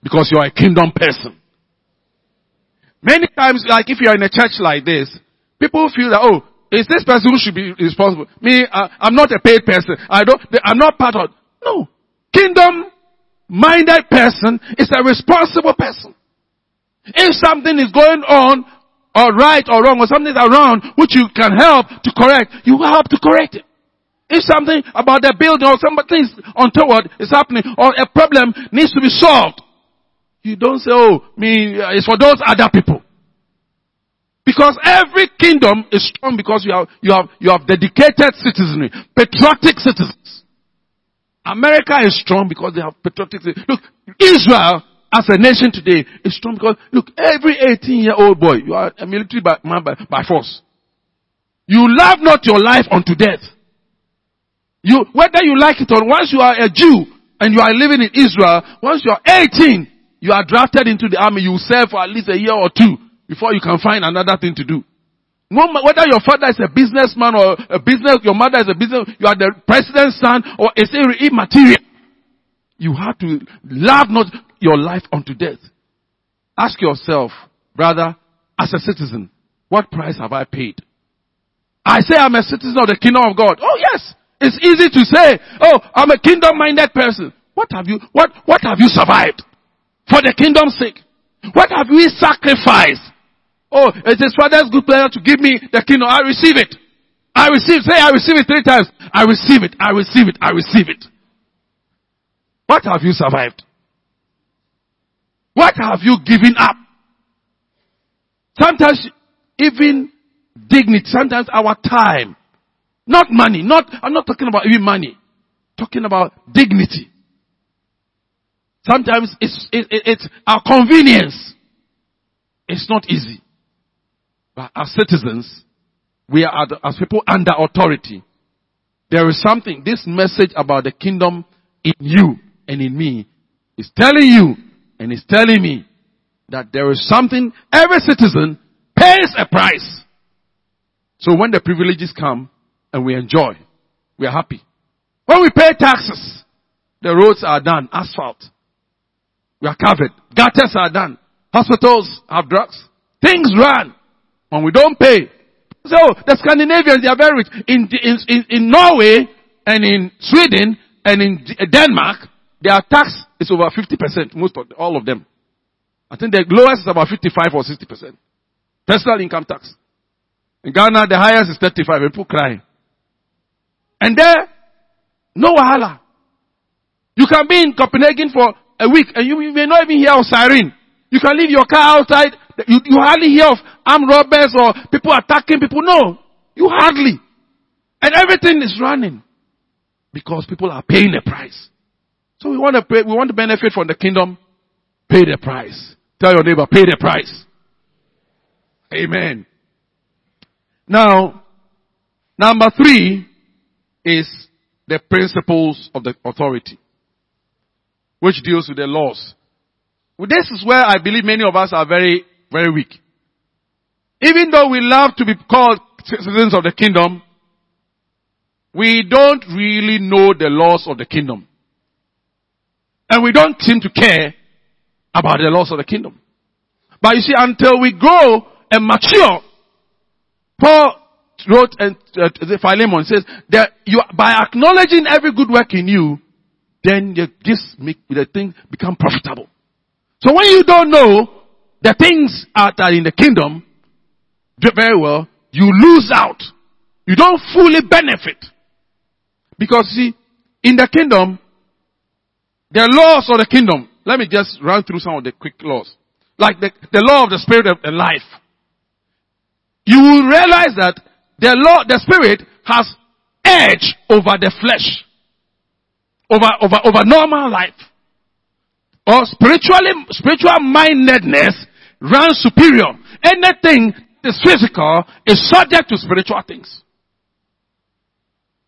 Because you are a kingdom person. Many times, like if you are in a church like this, people feel that, oh, is this person who should be responsible? Me, uh, I'm not a paid person. I don't, I'm not part of, no. Kingdom minded person is a responsible person. If something is going on, or right or wrong, or something is around which you can help to correct, you will help to correct it. If something about the building or something untoward is happening or a problem needs to be solved, you don't say, oh, me, uh, it's for those other people. Because every kingdom is strong because you have, you have, you have dedicated citizenry, patriotic citizens. America is strong because they have patriotic. Look, Israel as a nation today is strong because, look, every 18 year old boy, you are a military man by, by force. You love not your life unto death. You, whether you like it or once you are a Jew and you are living in Israel, once you are 18, you are drafted into the army, you serve for at least a year or two before you can find another thing to do. No, whether your father is a businessman or a business, your mother is a business, you are the president's son or it's immaterial. You have to love not your life unto death. Ask yourself, brother, as a citizen, what price have I paid? I say I'm a citizen of the kingdom of God. Oh yes, it's easy to say, oh, I'm a kingdom minded person. What have you, what, what have you survived? For the kingdom's sake. What have we sacrificed? Oh, it is Father's good pleasure to give me the kingdom. I receive it. I receive, say I receive it three times. I receive it, I receive it, I receive it. What have you survived? What have you given up? Sometimes even dignity, sometimes our time, not money. Not, I'm not talking about even money. Talking about dignity. Sometimes it's, it, it, it's our convenience. It's not easy. But as citizens, we are as people under authority. There is something, this message about the kingdom in you and in me is telling you and is telling me that there is something every citizen pays a price. So when the privileges come and we enjoy, we are happy. When we pay taxes, the roads are done, asphalt. We are covered. Gutters are done. Hospitals have drugs. Things run. When we don't pay. So the Scandinavians, they are very rich. In, in, in, Norway and in Sweden and in Denmark, their tax is over 50%, most of, all of them. I think the lowest is about 55 or 60%. Personal income tax. In Ghana, the highest is 35. People crying. And there, no wahala. You can be in Copenhagen for a week and you, may not even hear of siren. You can leave your car outside. You, you hardly hear of armed robbers or people attacking people. No. You hardly. And everything is running. Because people are paying the price. So we want to pay, we want to benefit from the kingdom. Pay the price. Tell your neighbor, pay the price. Amen. Now, number three is the principles of the authority, which deals with the laws. Well, this is where I believe many of us are very, very weak. Even though we love to be called citizens of the kingdom, we don't really know the laws of the kingdom. And we don't seem to care about the laws of the kingdom. But you see, until we grow and mature, Paul wrote and uh, Philemon says that you by acknowledging every good work in you, then you just make the thing become profitable. So when you don't know the things that are in the kingdom, very well, you lose out. You don't fully benefit. Because see, in the kingdom, the laws of the kingdom, let me just run through some of the quick laws. Like the, the law of the spirit of the life. You will realize that the law, the spirit has edge over the flesh. Over, over, over normal life. Or spiritually, spiritual mindedness runs superior. Anything that is physical is subject to spiritual things.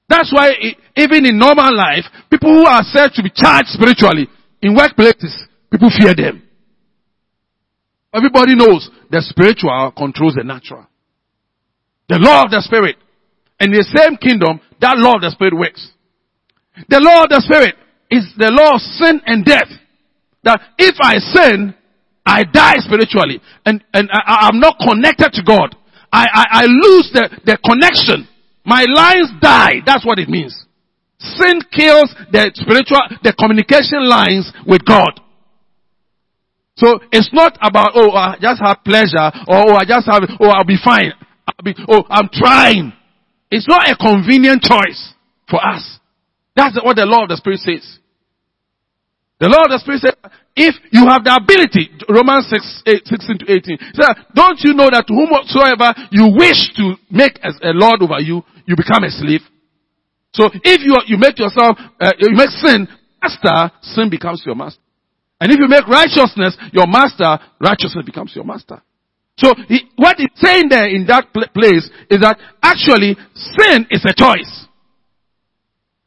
That's why even in normal life, people who are said to be charged spiritually in workplaces, people fear them. Everybody knows the spiritual controls the natural. The law of the spirit. In the same kingdom, that law of the spirit works. The law of the spirit is the law of sin and death. That if I sin, I die spiritually and, and I, am not connected to God. I, I, I lose the, the connection. My lines die. That's what it means. Sin kills the spiritual, the communication lines with God. So it's not about, oh, I just have pleasure or oh, I just have, oh, I'll be fine. I'll be, oh, I'm trying. It's not a convenient choice for us. That's what the law of the Spirit says. The law of the Spirit says, if you have the ability, Romans 6, 8, 16 to 18, so don't you know that to whomsoever you wish to make as a Lord over you, you become a slave? So if you, you make yourself, uh, you make sin master, sin becomes your master. And if you make righteousness your master, righteousness becomes your master. So he, what he's saying there in that pl- place is that actually sin is a choice.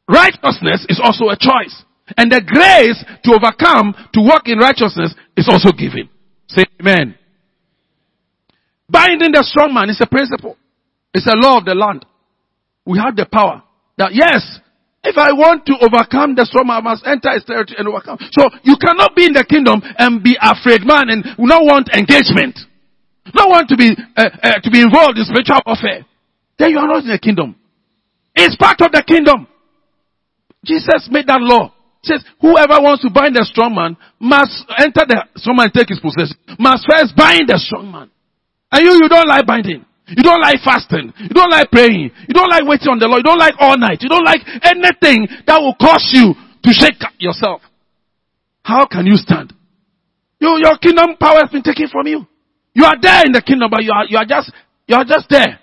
Righteousness is also a choice. And the grace to overcome, to walk in righteousness is also given. Say amen. Binding the strong man is a principle. It's a law of the land. We have the power that yes, if I want to overcome the strong man, I must enter his territory and overcome. So you cannot be in the kingdom and be afraid man and not want engagement. Not want to be, uh, uh, to be involved in spiritual warfare. Then you are not in the kingdom. It's part of the kingdom. Jesus made that law says, whoever wants to bind the strong man must enter the strong man and take his possession. Must first bind the strong man. And you, you don't like binding. You don't like fasting. You don't like praying. You don't like waiting on the Lord. You don't like all night. You don't like anything that will cause you to shake yourself. How can you stand? You, your kingdom power has been taken from you. You are there in the kingdom, but you are, you are just, you are just there.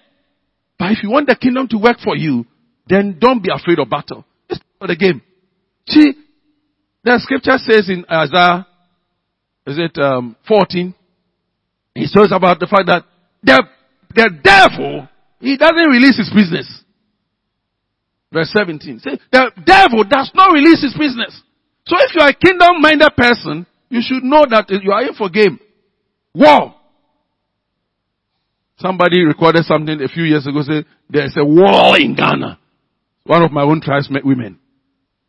But if you want the kingdom to work for you, then don't be afraid of battle. It's not the game. See, the scripture says in Isaiah, is it um, 14? He says about the fact that the, the devil, he doesn't release his business. Verse 17. Say, the devil does not release his business. So if you are a kingdom minded person, you should know that you are in for game. War. Somebody recorded something a few years ago, said, there's a wall in Ghana. One of my own tribes women.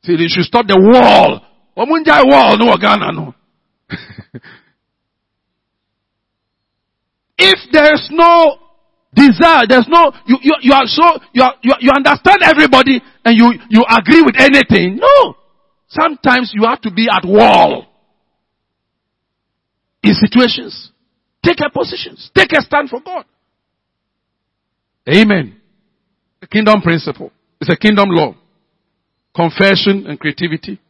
Said, you should stop the wall. Omunjai wall, no Ghana, no. [LAUGHS] if there's no desire, there's no, you, you, you are so, you, are, you, you understand everybody and you, you agree with anything. No. Sometimes you have to be at wall. In situations. Take a position. Take a stand for God. Amen. The kingdom principle. It's a kingdom law. Confession and creativity.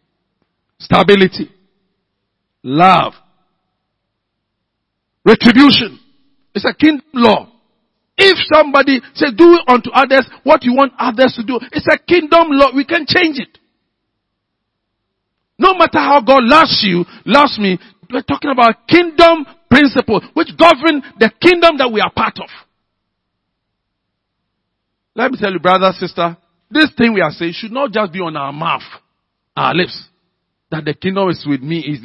Stability. Love. Retribution. It's a kingdom law. If somebody says, do unto others what you want others to do, it's a kingdom law. We can change it. No matter how God loves you, loves me, we're talking about kingdom principle which govern the kingdom that we are part of. Let me tell you, brother, sister, this thing we are saying should not just be on our mouth, our lips. That the kingdom is with me, is,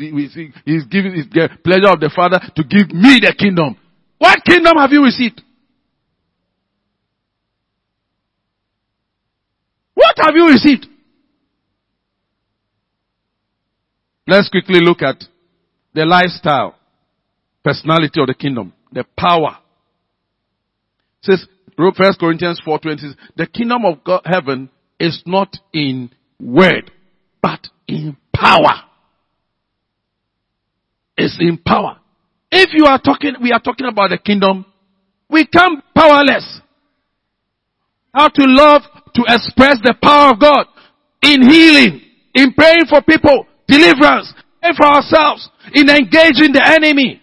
is, giving is the pleasure of the Father to give me the kingdom. What kingdom have you received? What have you received? Let's quickly look at the lifestyle, personality of the kingdom, the power. It says, First Corinthians 4.20 the kingdom of God, heaven is not in word, but in power. It's in power. If you are talking, we are talking about the kingdom, we come powerless. How to love, to express the power of God in healing, in praying for people, deliverance, and for ourselves, in engaging the enemy.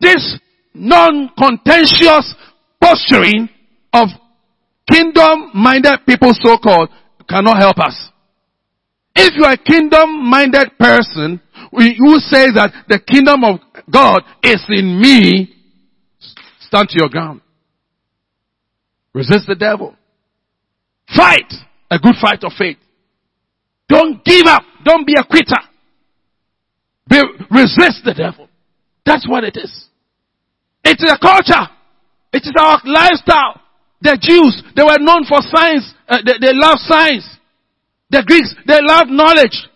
This non-contentious posturing of kingdom-minded people so-called cannot help us. If you are a kingdom-minded person who says that the kingdom of God is in me, stand to your ground. Resist the devil. Fight a good fight of faith. Don't give up. Don't be a quitter. Be, resist the devil. That's what it is. It is a culture. It is our lifestyle. The Jews, they were known for science. Uh, they, they love science. The Greeks, they love knowledge.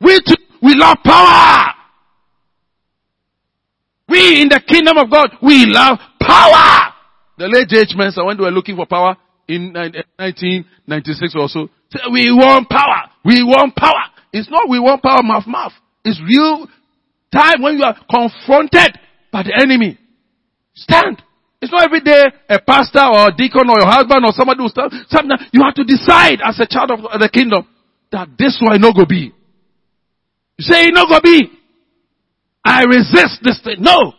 We too, we love power. We in the kingdom of God, we love power. The late J.H. Mensah, when they were looking for power in 1996 eh, or so, we want power. We want power. It's not we want power mouth mouth. It's real time when you are confronted by the enemy. Stand. It's not every day a pastor or a deacon or your husband or somebody who stand. Sometimes you have to decide as a child of the kingdom that this one no go be. You say no go be. I resist this thing. No.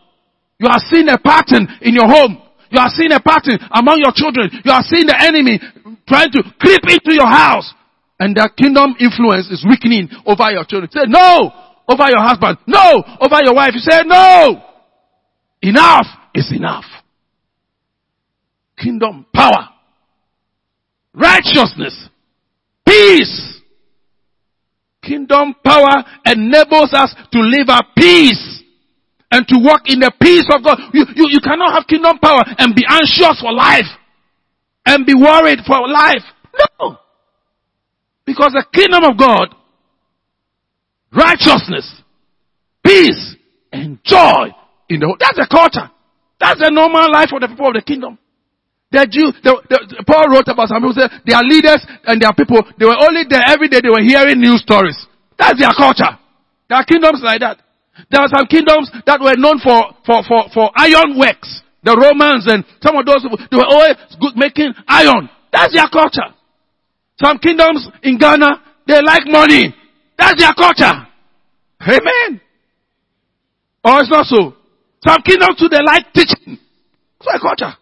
You are seeing a pattern in your home. You are seeing a pattern among your children. You are seeing the enemy trying to creep into your house. And their kingdom influence is weakening over your children. Say no over your husband. No over your wife. You say no. Enough is enough. Kingdom power. Righteousness. Peace. Kingdom power enables us to live at peace and to walk in the peace of God. You, you, you cannot have kingdom power and be anxious for life and be worried for life. No. Because the kingdom of God, righteousness, peace, and joy in the, whole, that's the culture. That's the normal life of the people of the kingdom. The Jew, the, the, Paul wrote about some people say their leaders and their people, they were only there every day, they were hearing news stories. That's their culture. There are kingdoms like that. There are some kingdoms that were known for, for, for, for iron works. The Romans and some of those, they were always good making iron. That's their culture. Some kingdoms in Ghana, they like money. That's their culture. Amen. Or it's not so. Some kingdoms too, they like teaching. It's their culture.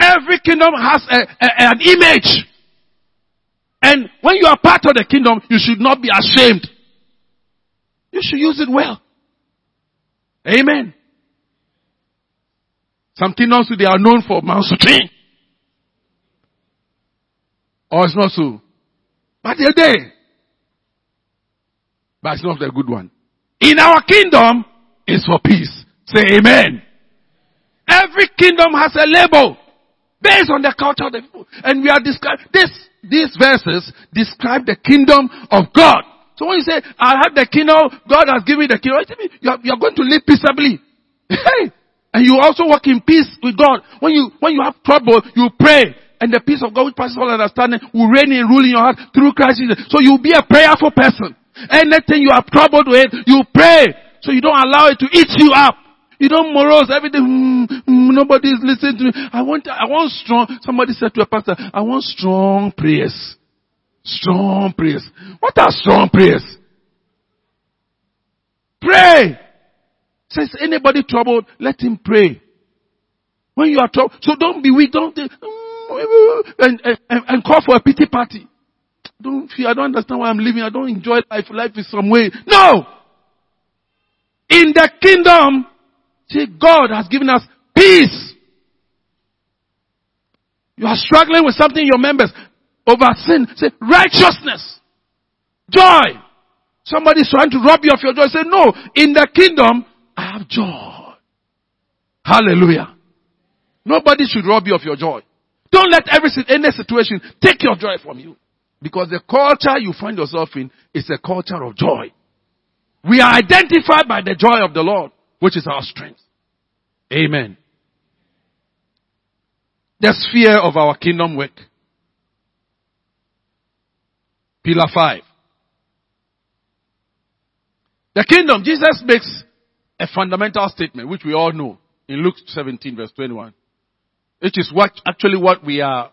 Every kingdom has a, a, an image. And when you are part of the kingdom, you should not be ashamed. You should use it well. Amen. Some kingdoms they are known for Supreme. Or it's not so. But they're there. But it's not the good one. In our kingdom, is for peace. Say amen. Every kingdom has a label based on the culture of the people. And we are describing this, these verses describe the kingdom of God. So when you say, I have the kingdom, God has given me the kingdom, you're, you're going to live peaceably. Hey! And you also walk in peace with God. When you, when you have trouble, you pray. And the peace of God which passes all understanding will reign and rule in your heart through Christ Jesus. So you'll be a prayerful person. Anything you are troubled with, you pray. So you don't allow it to eat you up. You don't morose everything. Mm, mm, nobody is listening to me. I want, I want strong. Somebody said to a pastor, I want strong prayers. Strong prayers. What are strong prayers? Pray. Says anybody troubled, let him pray. When you are troubled, so don't be weak. Don't mm, and, and, and call for a pity party. Don't feel. I don't understand why I'm living. I don't enjoy life. Life is some way. No. In the kingdom, See, God has given us peace. You are struggling with something your members over sin. Say righteousness. Joy. Somebody is trying to rob you of your joy. Say, no, in the kingdom, I have joy. Hallelujah. Nobody should rob you of your joy. Don't let every any situation take your joy from you. Because the culture you find yourself in is a culture of joy. We are identified by the joy of the Lord which is our strength. Amen. The sphere of our kingdom work. Pillar 5. The kingdom, Jesus makes a fundamental statement, which we all know in Luke 17 verse 21, which is what, actually what we are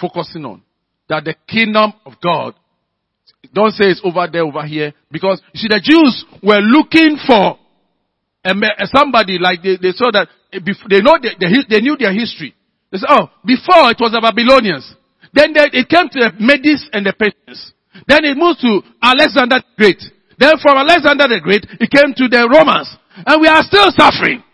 focusing on. That the kingdom of God, don't say it's over there, over here, because you see the Jews were looking for and somebody like they, they saw that eh, they know they, they, knew their history. They said, oh, before it was the Babylonians. Then they, it came to the Medes and the Persians. Then it moved to Alexander the Great. Then from Alexander the Great, it came to the Romans. And we are still suffering.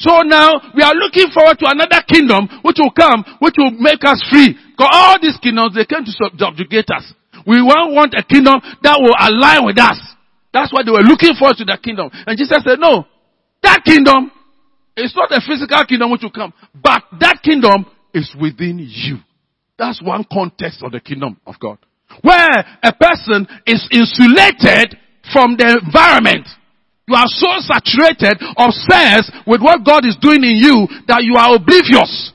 So now we are looking forward to another kingdom which will come, which will make us free. Because all these kingdoms, they came to subjugate us. We want a kingdom that will align with us. That's why they were looking forward to that kingdom. And Jesus said, no, that kingdom is not a physical kingdom which will come, but that kingdom is within you. That's one context of the kingdom of God. Where a person is insulated from the environment. You are so saturated, obsessed with what God is doing in you that you are oblivious.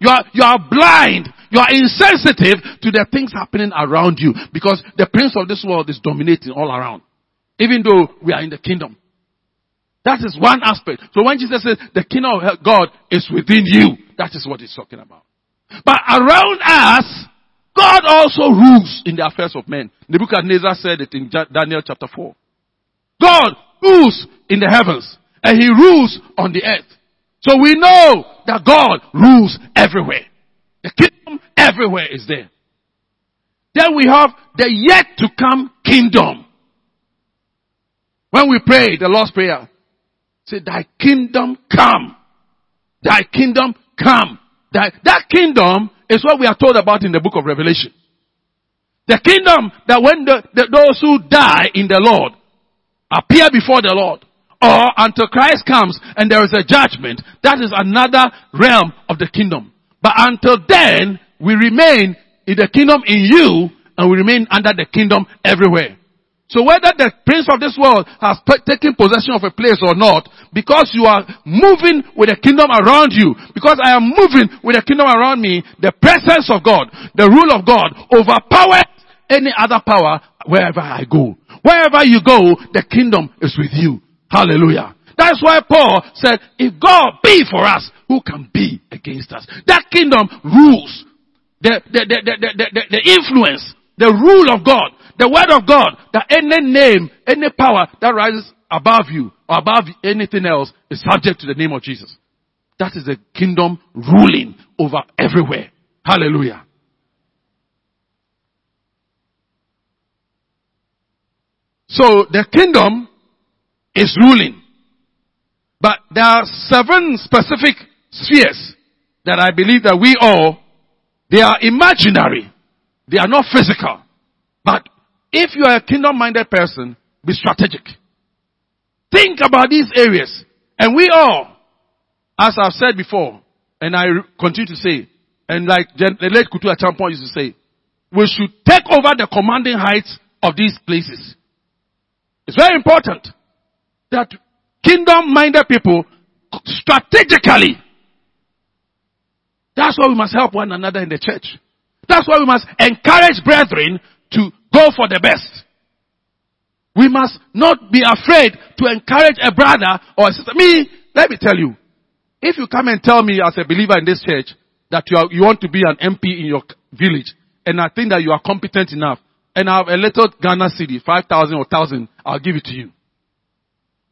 You are, you are blind. You are insensitive to the things happening around you because the prince of this world is dominating all around. Even though we are in the kingdom. That is one aspect. So when Jesus says the kingdom of God is within you, that is what he's talking about. But around us, God also rules in the affairs of men. Nebuchadnezzar said it in Daniel chapter 4. God rules in the heavens and he rules on the earth. So we know that God rules everywhere. The kingdom everywhere is there. Then we have the yet to come kingdom. When we pray the Lord's Prayer, say, Thy kingdom come. Thy kingdom come. That, kingdom is what we are told about in the book of Revelation. The kingdom that when the, the, those who die in the Lord appear before the Lord, or until Christ comes and there is a judgment, that is another realm of the kingdom. But until then, we remain in the kingdom in you and we remain under the kingdom everywhere. So whether the prince of this world has taken possession of a place or not, because you are moving with the kingdom around you, because I am moving with the kingdom around me, the presence of God, the rule of God overpowers any other power wherever I go. Wherever you go, the kingdom is with you. Hallelujah. That's why Paul said, if God be for us, who can be against us? That kingdom rules. The, the, the, the, the, the, the influence, the rule of God the word of God, that any name, any power that rises above you or above anything else is subject to the name of Jesus. That is the kingdom ruling over everywhere. Hallelujah. So the kingdom is ruling. But there are seven specific spheres that I believe that we all, they are imaginary. They are not physical. But if you are a kingdom minded person, be strategic. think about these areas. And we all, as I've said before, and I continue to say, and like the late Kutu Acheampong used to say, we should take over the commanding heights of these places. It's very important that kingdom-minded people strategically, that's why we must help one another in the church. That's why we must encourage brethren to go for the best. We must not be afraid to encourage a brother or a sister. Me, let me tell you, if you come and tell me as a believer in this church that you, are, you want to be an MP in your village and I think that you are competent enough and I have a little Ghana cedi, 5,000 or 1,000, I'll give it to you.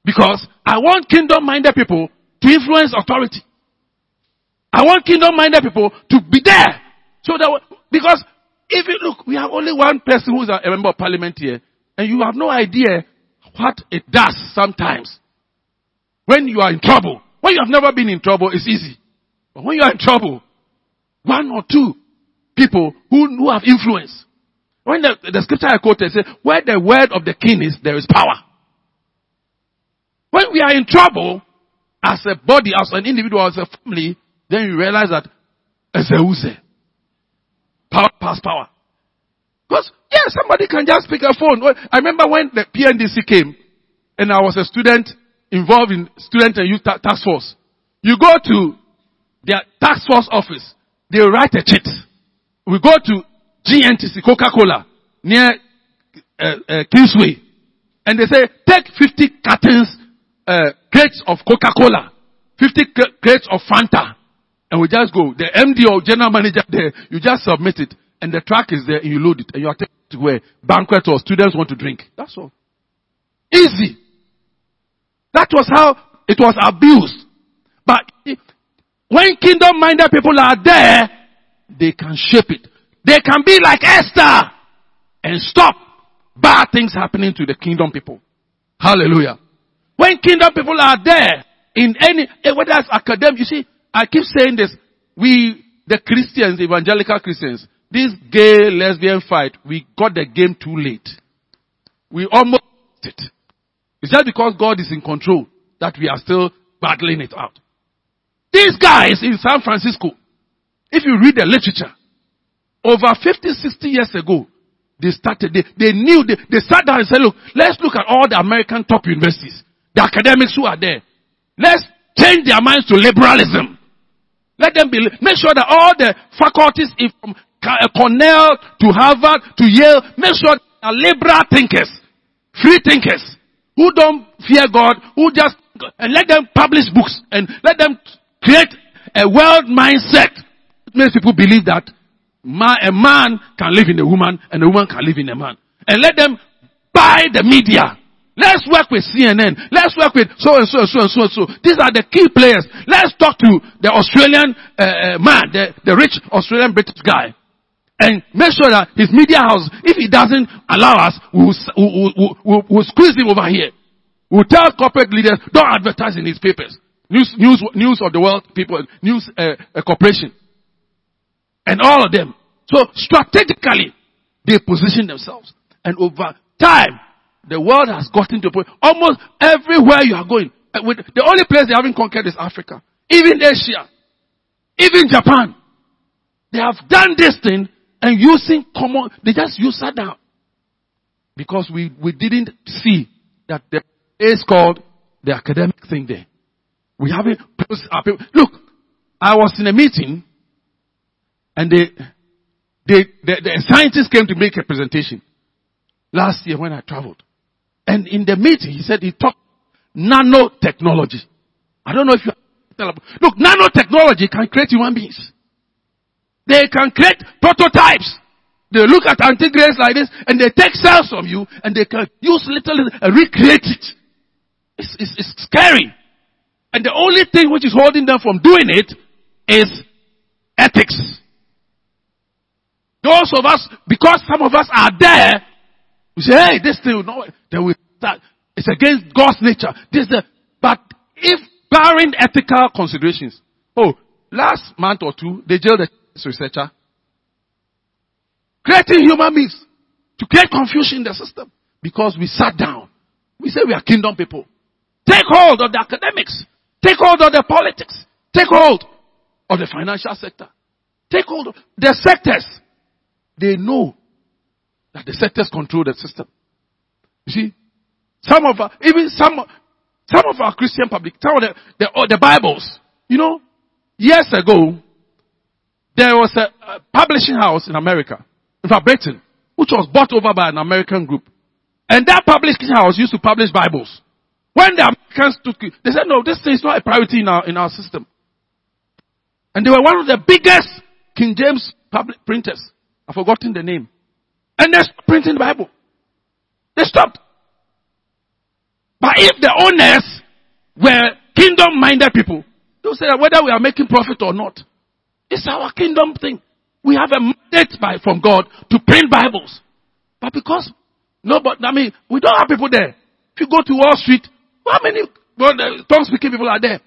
Because I want kingdom minded people to influence authority. I want kingdom minded people to be there. So that, because you look, we have only one person who is a member of parliament here, and you have no idea what it does sometimes. When you are in trouble, when you have never been in trouble, it's easy. But when you are in trouble, one or two people who, who have influence. When the, the scripture I quoted says, where the word of the king is, there is power. When we are in trouble, as a body, as an individual, as a family, then you realize that as a. Power past power. Because, yeah, somebody can just pick a phone. I remember when the PNDC came, and I was a student involved in student and youth task force. You go to their task force office, they write a cheat. We go to GNTC, Coca-Cola, near uh, uh, Kingsway, and they say, take 50 cartons, uh, crates of Coca-Cola, 50 crates of Fanta, and we just go. The MD or general manager there, you just submit it, and the truck is there, and you load it, and you are taking it to where banquet or students want to drink. That's all. Easy. That was how it was abused. But when kingdom minded people are there, they can shape it. They can be like Esther and stop bad things happening to the kingdom people. Hallelujah. When kingdom people are there in any, eh, whether it's academic, you see, I keep saying this. We, the Christians, evangelical Christians, this gay lesbian fight, we got the game too late. We almost it. It's just because God is in control that we are still battling it out. These guys in San Francisco, if you read the literature, over 50, 60 years ago, they started, they, they knew, they, they sat down and said, look, let's look at all the American top universities, the academics who are there. Let's change their minds to liberalism. Let them be, make sure that all the faculties from uh, Cornell to Harvard to Yale, make sure they are liberal thinkers, free thinkers, who don't fear God, who just, and let them publish books and let them create a world mindset. It makes people believe that a man can live in a woman and a woman can live in a man. And let them buy the media. Let's work with CNN. Let's work with so and so and so and so and so. These are the key players. Let's talk to the Australian uh, uh, man, the, the rich Australian British guy. And make sure that his media house, if he doesn't allow us, we'll, we'll, we'll, we'll squeeze him over here. We'll tell corporate leaders, don't advertise in his papers. News, news, news of the world people, news uh, uh, corporation and all of them. So strategically, they position themselves. And over time, the world has gotten to a point, almost everywhere you are going. Uh, the only place they haven't conquered is Africa. Even Asia. Even Japan. They have done this thing and using common, they just use that down. Because we, we didn't see that there is called the academic thing there. We haven't, look, I was in a meeting and they, they, the, the scientists came to make a presentation last year when I traveled. And in the meeting, he said he talked nanotechnology. I don't know if you look, nanotechnology can create human beings. They can create prototypes. They look at antigrains like this and they take cells from you and they can use little, little and recreate it. It's, it's, it's scary. And the only thing which is holding them from doing it is ethics. Those of us, because some of us are there, we say, hey, this thing, no, we start, it's against God's nature. This, the, but if barring ethical considerations, oh, last month or two, they jailed a researcher, creating human beings to create confusion in the system because we sat down. We say we are kingdom people. Take hold of the academics. Take hold of the politics. Take hold of the financial sector. Take hold of the sectors. They know that the sectors control the system. You see, some of our, even some, some of our Christian public, some of the, the, oh, the Bibles, you know, years ago, there was a, a publishing house in America, in fact Britain, which was bought over by an American group. And that publishing house used to publish Bibles. When the Americans took it, they said, no, this thing is not a priority in our, in our system. And they were one of the biggest King James public printers. I've forgotten the name. And they're printing the Bible. They stopped. But if the owners were kingdom minded people, they'll say that whether we are making profit or not, it's our kingdom thing. We have a mandate by, from God to print Bibles. But because, no, but I mean, we don't have people there. If you go to Wall Street, how many well, tongue speaking people are there?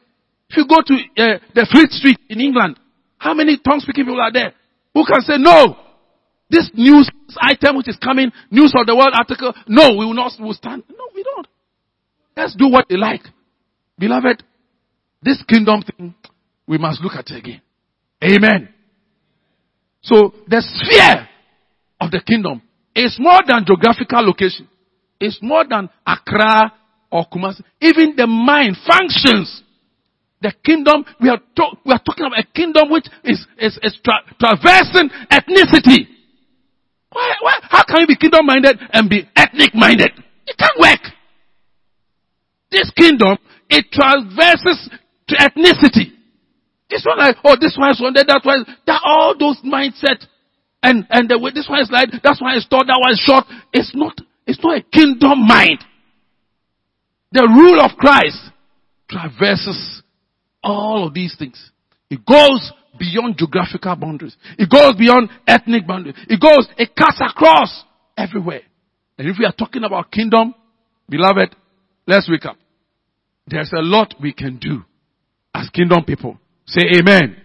If you go to uh, the Fleet Street in England, how many tongue speaking people are there who can say no? This news item which is coming, news of the world article, no, we will not will stand. No, we don't. Let's do what they like. Beloved, this kingdom thing, we must look at it again. Amen. So the sphere of the kingdom is more than geographical location. It's more than Accra or Kumasi. Even the mind functions. The kingdom, we are, we are talking about a kingdom which is, is, is tra- traversing ethnicity. Why, why, how can you be kingdom minded and be ethnic minded? It can't work. This kingdom, it traverses to ethnicity. This one like, oh, this one is one, that one, that all those mindset, and, and the way this one is like, that's why it's tall, that one is short. It's not, it's not a kingdom mind. The rule of Christ traverses all of these things. It goes beyond geographical boundaries. It goes beyond ethnic boundaries. It goes, it cuts across everywhere. And if we are talking about kingdom, beloved, let's wake up. There's a lot we can do as kingdom people. Say amen.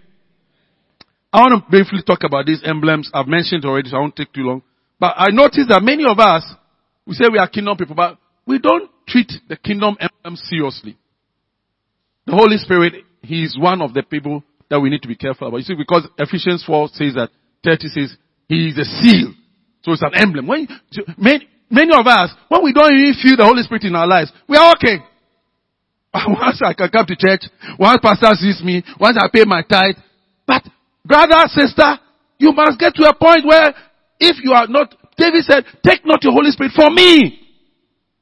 I want to briefly talk about these emblems. I've mentioned already, so I won't take too long. But I noticed that many of us, we say we are kingdom people, but we don't treat the kingdom emblem seriously. The Holy Spirit, He is one of the people that we need to be careful about. You see, because Ephesians 4 says that, 30 says, He is a seal. So it's an emblem. When, many, many of us, when we don't even feel the Holy Spirit in our lives, we are okay. [LAUGHS] Once I can come to church, once pastor sees me, once I pay my tithe. But brother, sister, you must get to a point where if you are not, David said, take not your Holy Spirit for me.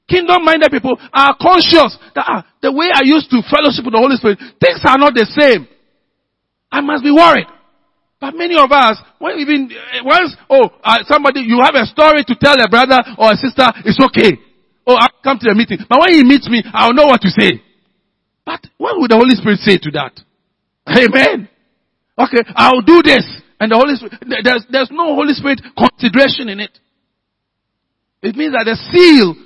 Kingdom minded people are conscious that ah, the way I used to fellowship with the Holy Spirit, things are not the same. I must be worried. But many of us, when even eh, once, oh, uh, somebody, you have a story to tell a brother or a sister, it's okay. Oh, I'll come to the meeting. But when he meets me, I'll know what to say. But what would the Holy Spirit say to that? Amen. Okay, I'll do this. And the Holy Spirit, there's, there's no Holy Spirit consideration in it. It means that the seal,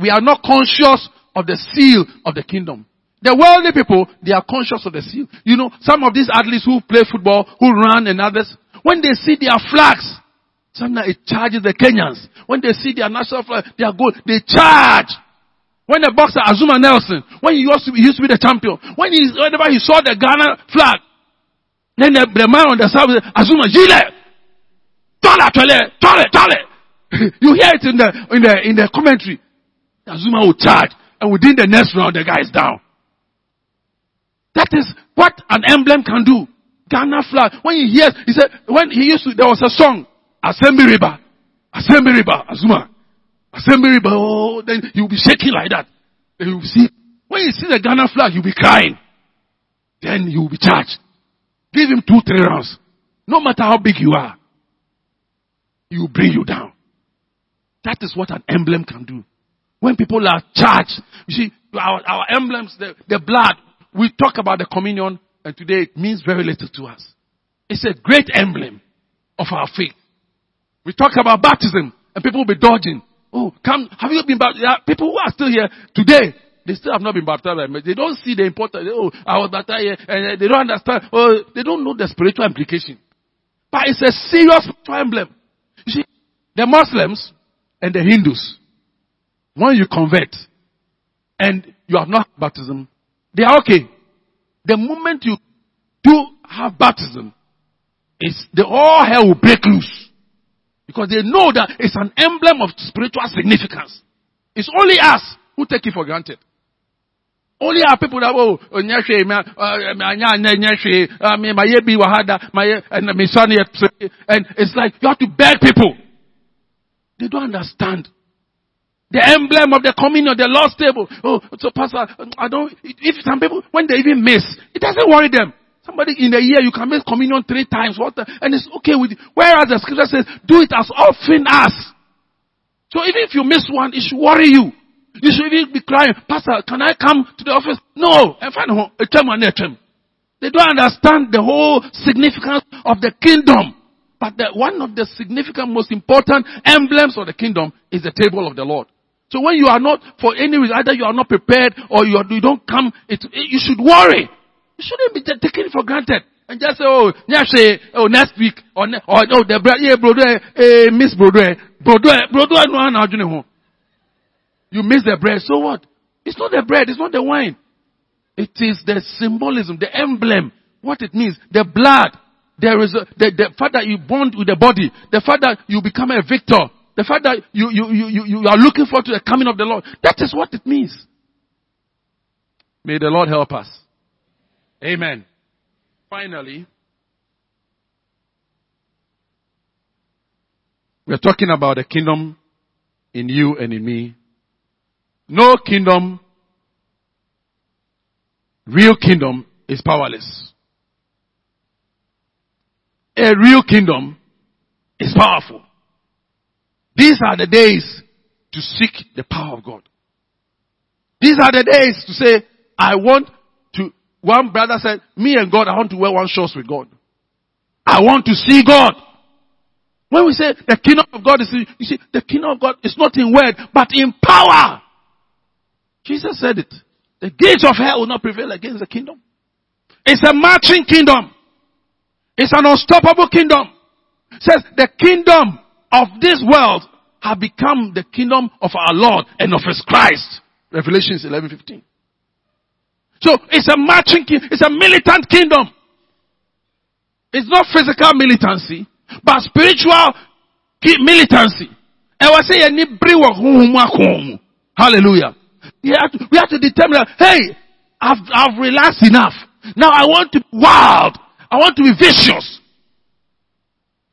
we are not conscious of the seal of the kingdom. The worldly people, they are conscious of the seal. You know, some of these athletes who play football, who run and others, when they see their flags, sometimes it charges the Kenyans. When they see their national flag, they are good, they charge. When the boxer Azumah Nelson, when he used to be, used to be the champion, when he, whenever he saw the Ghana flag, then the, the man on the side said, Azumah, Gile! Tole, tole, tole, tole! [LAUGHS] you hear it in the, in the, in the commentary. Azumah will charge, and within the next round, the guy is down. That is what an emblem can do. Ghana flag. When he hears, he said, when he used to, there was a song, Assembly River, Assembly River, Azumah. Assembly, but oh, then you'll be shaking like that. Then you'll see, when you see the Ghana flag, you'll be crying. Then you'll be charged. Give him two, three rounds. No matter how big you are, he will bring you down. That is what an emblem can do. When people are charged, you see, our, our emblems, the, the blood, we talk about the communion, and today it means very little to us. It's a great emblem of our faith. We talk about baptism, and people will be dodging. Oh, come, have you been baptized? People who are still here today, they still have not been baptized. They don't see the importance. Oh, I was baptized here, and uh, they don't understand. Oh, they don't know the spiritual implication. But it's a serious spiritual emblem. You see, the Muslims and the Hindus, when you convert, and you have not baptism, they are okay. The moment you do have baptism, it's the all hell will break loose. Because they know that it's an emblem of spiritual significance. It's only us who take it for granted. Only our people that oh uh, nyashwe uh, me my yebi wahada my my son and it's like you have to beg people. They don't understand. The emblem of the communion, the Lord's table. Oh, so pastor, I don't, if some people, when they even miss, it doesn't worry them. Somebody in a year, you can miss communion three times, what the, and it's okay with you. Whereas the scripture says, do it as often as. So even if you miss one, it should worry you. You should even be crying, Pastor, can I come to the office? No. I find eh, a home. Eh, they don't understand the whole significance of the kingdom. But the, one of the significant, most important emblems of the kingdom is the table of the Lord. So when you are not, for any reason, either you are not prepared or you, are, you don't come, it, you should worry. You shouldn't be taking it for granted. And just say, oh, say, oh, next week, or, or oh, the brother, yeah, brother, eh, miss brother, brother, brother, no, you miss the bread, so what? It's not the bread, it's not the wine. It is the symbolism, the emblem, what it means, the blood. There is a, the, the fact that you bond with the body, the fact that you become a victor, the fact that you, you, you, you, are looking forward to the coming of the Lord. That is what it means. May the Lord help us. Amen. Finally, we're talking about the kingdom in you and in me. No kingdom, real kingdom is powerless. A real kingdom is powerful. These are the days to seek the power of God. These are the days to say, I want to, one brother said, me and God, I want to wear one shoes with God. I want to see God. When we say the kingdom of God is, you see, the kingdom of God is not in word, but in power. Jesus said it. The gates of hell will not prevail against the kingdom. It's a marching kingdom. It's an unstoppable kingdom. It says the kingdom of this world have become the kingdom of our Lord and of His Christ. Revelations 11:15. So it's a marching, it's a militant kingdom. It's not physical militancy, but spiritual militancy. And we say Hallelujah. We have, to, we have to determine that, hey, I've, I've relaxed enough. Now I want to be wild. I want to be vicious.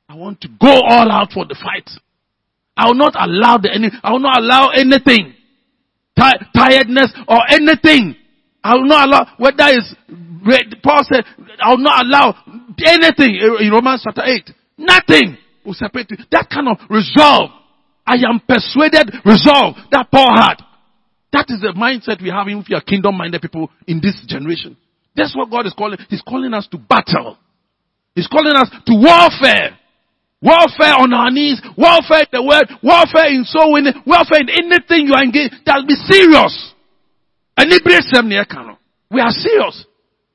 I want to go all out for the fight. I will not allow the any, I will not allow anything, tiredness or anything. I will not allow, whether it's, Paul said, I will not allow anything in Romans chapter 8. Nothing will separate you. That kind of resolve. I am persuaded resolve that Paul had. That is the mindset we have if we are kingdom minded people in this generation. That's what God is calling. He's calling us to battle. He's calling us to warfare. Warfare on our knees, warfare in the word, warfare in soul winning, warfare in anything you are engaged. That'll be serious. And we are serious.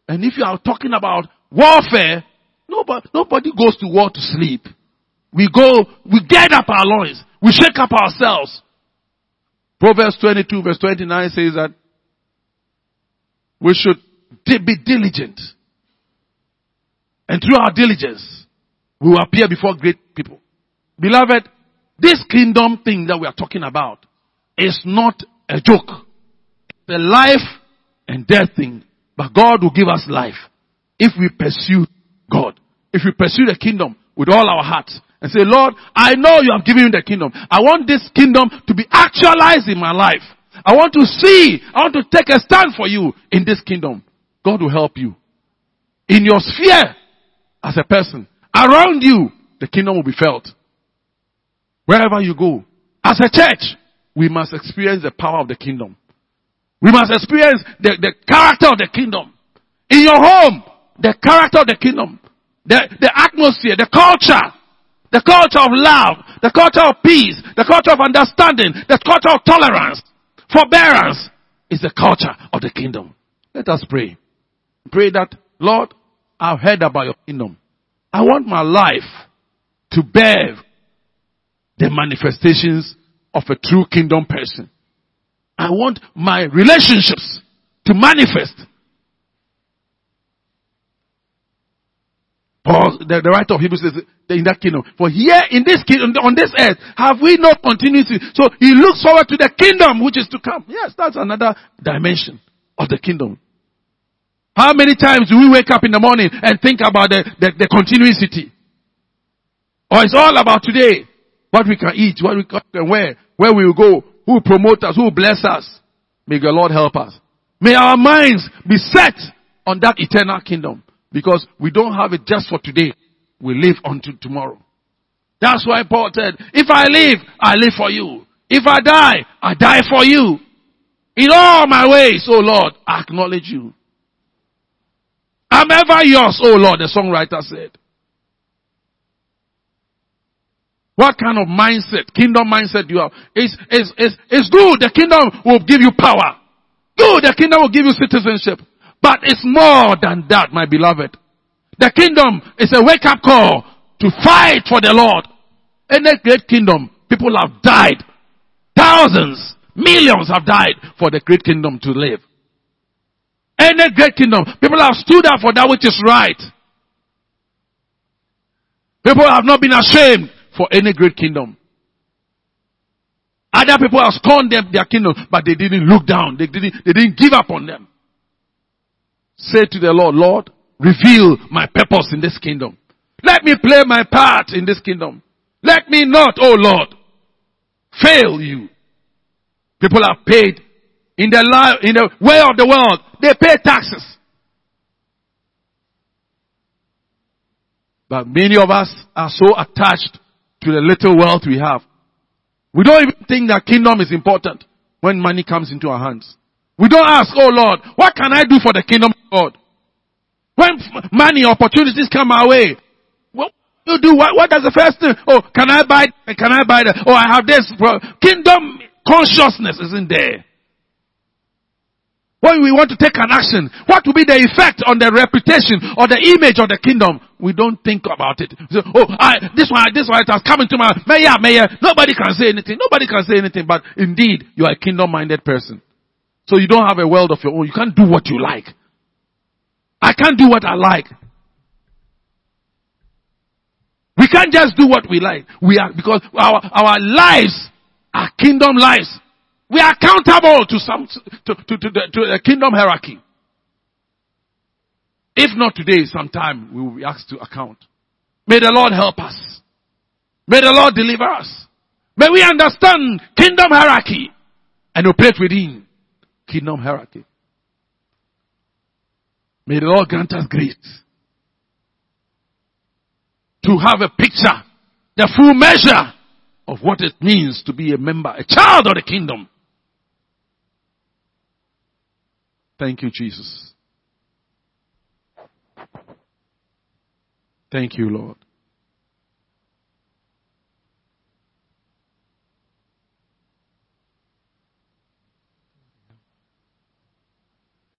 And if you are talking about warfare, nobody, nobody goes to war to sleep. We go, we get up our loins, we shake up ourselves, Proverbs 22 verse 29 says that we should be diligent. And through our diligence, we will appear before great people. Beloved, this kingdom thing that we are talking about is not a joke. A life and death thing. But God will give us life if we pursue God. If we pursue the kingdom with all our hearts and say, Lord, I know you have given me the kingdom. I want this kingdom to be actualized in my life. I want to see, I want to take a stand for you in this kingdom. God will help you. In your sphere, as a person, around you, the kingdom will be felt. Wherever you go, as a church, we must experience the power of the kingdom. We must experience the, the character of the kingdom. In your home, the character of the kingdom. The, the atmosphere, the culture, the culture of love, the culture of peace, the culture of understanding, the culture of tolerance, forbearance is the culture of the kingdom. Let us pray. Pray that, Lord, I've heard about your kingdom. I want my life to bear the manifestations of a true kingdom person. I want my relationships to manifest. Paul, the, the writer of Hebrews says, in that kingdom. For here in this kingdom, on this earth, have we no continuity? So he looks forward to the kingdom which is to come. Yes, that's another dimension of the kingdom. How many times do we wake up in the morning and think about the, the, the continuity? Or it's all about today. What we can eat, what we can wear, where we will go, who will promote us, who will bless us. May the Lord help us. May our minds be set on that eternal kingdom. Because we don't have it just for today. We live until tomorrow. That's why Paul said, if I live, I live for you. If I die, I die for you. In all my ways, oh Lord, I acknowledge you. I'm ever yours, oh Lord, the songwriter said. What kind of mindset, kingdom mindset you have? It's, it's, it's, it's good. The kingdom will give you power. Good. The kingdom will give you citizenship. But it's more than that, my beloved. The kingdom is a wake up call to fight for the Lord. In the great kingdom, people have died. Thousands, millions have died for the great kingdom to live. In a great kingdom, people have stood up for that which is right. People have not been ashamed for any great kingdom. Other people have scorned them, their kingdom, but they didn't look down. They didn't, they didn't give up on them. Say to the Lord, Lord, reveal my purpose in this kingdom. Let me play my part in this kingdom. Let me not, oh Lord, fail you. People have paid in the life, in the way of the world. They pay taxes. But many of us are so attached to the little wealth we have. We don't even think that kingdom is important when money comes into our hands. We don't ask, oh Lord, what can I do for the kingdom of God? When money, opportunities come our way, what do you do? What, what does the first thing? Oh, can I buy, can I buy that? Oh, I have this. Kingdom consciousness isn't there. When we want to take an action, what will be the effect on the reputation or the image of the kingdom? We don't think about it. So, oh, I, this one, this one, it has come into my, mayor, mayor. Nobody can say anything. Nobody can say anything, but indeed, you are a kingdom minded person. So you don't have a world of your own. You can't do what you like. I can't do what I like. We can't just do what we like. We are, because our, our lives are kingdom lives. We are accountable to some, to, to, to, the, to the kingdom hierarchy. If not today, sometime we will be asked to account. May the Lord help us. May the Lord deliver us. May we understand kingdom hierarchy and operate within kingdom hierarchy. May the Lord grant us grace to have a picture, the full measure of what it means to be a member, a child of the kingdom. Thank you, Jesus. Thank you, Lord.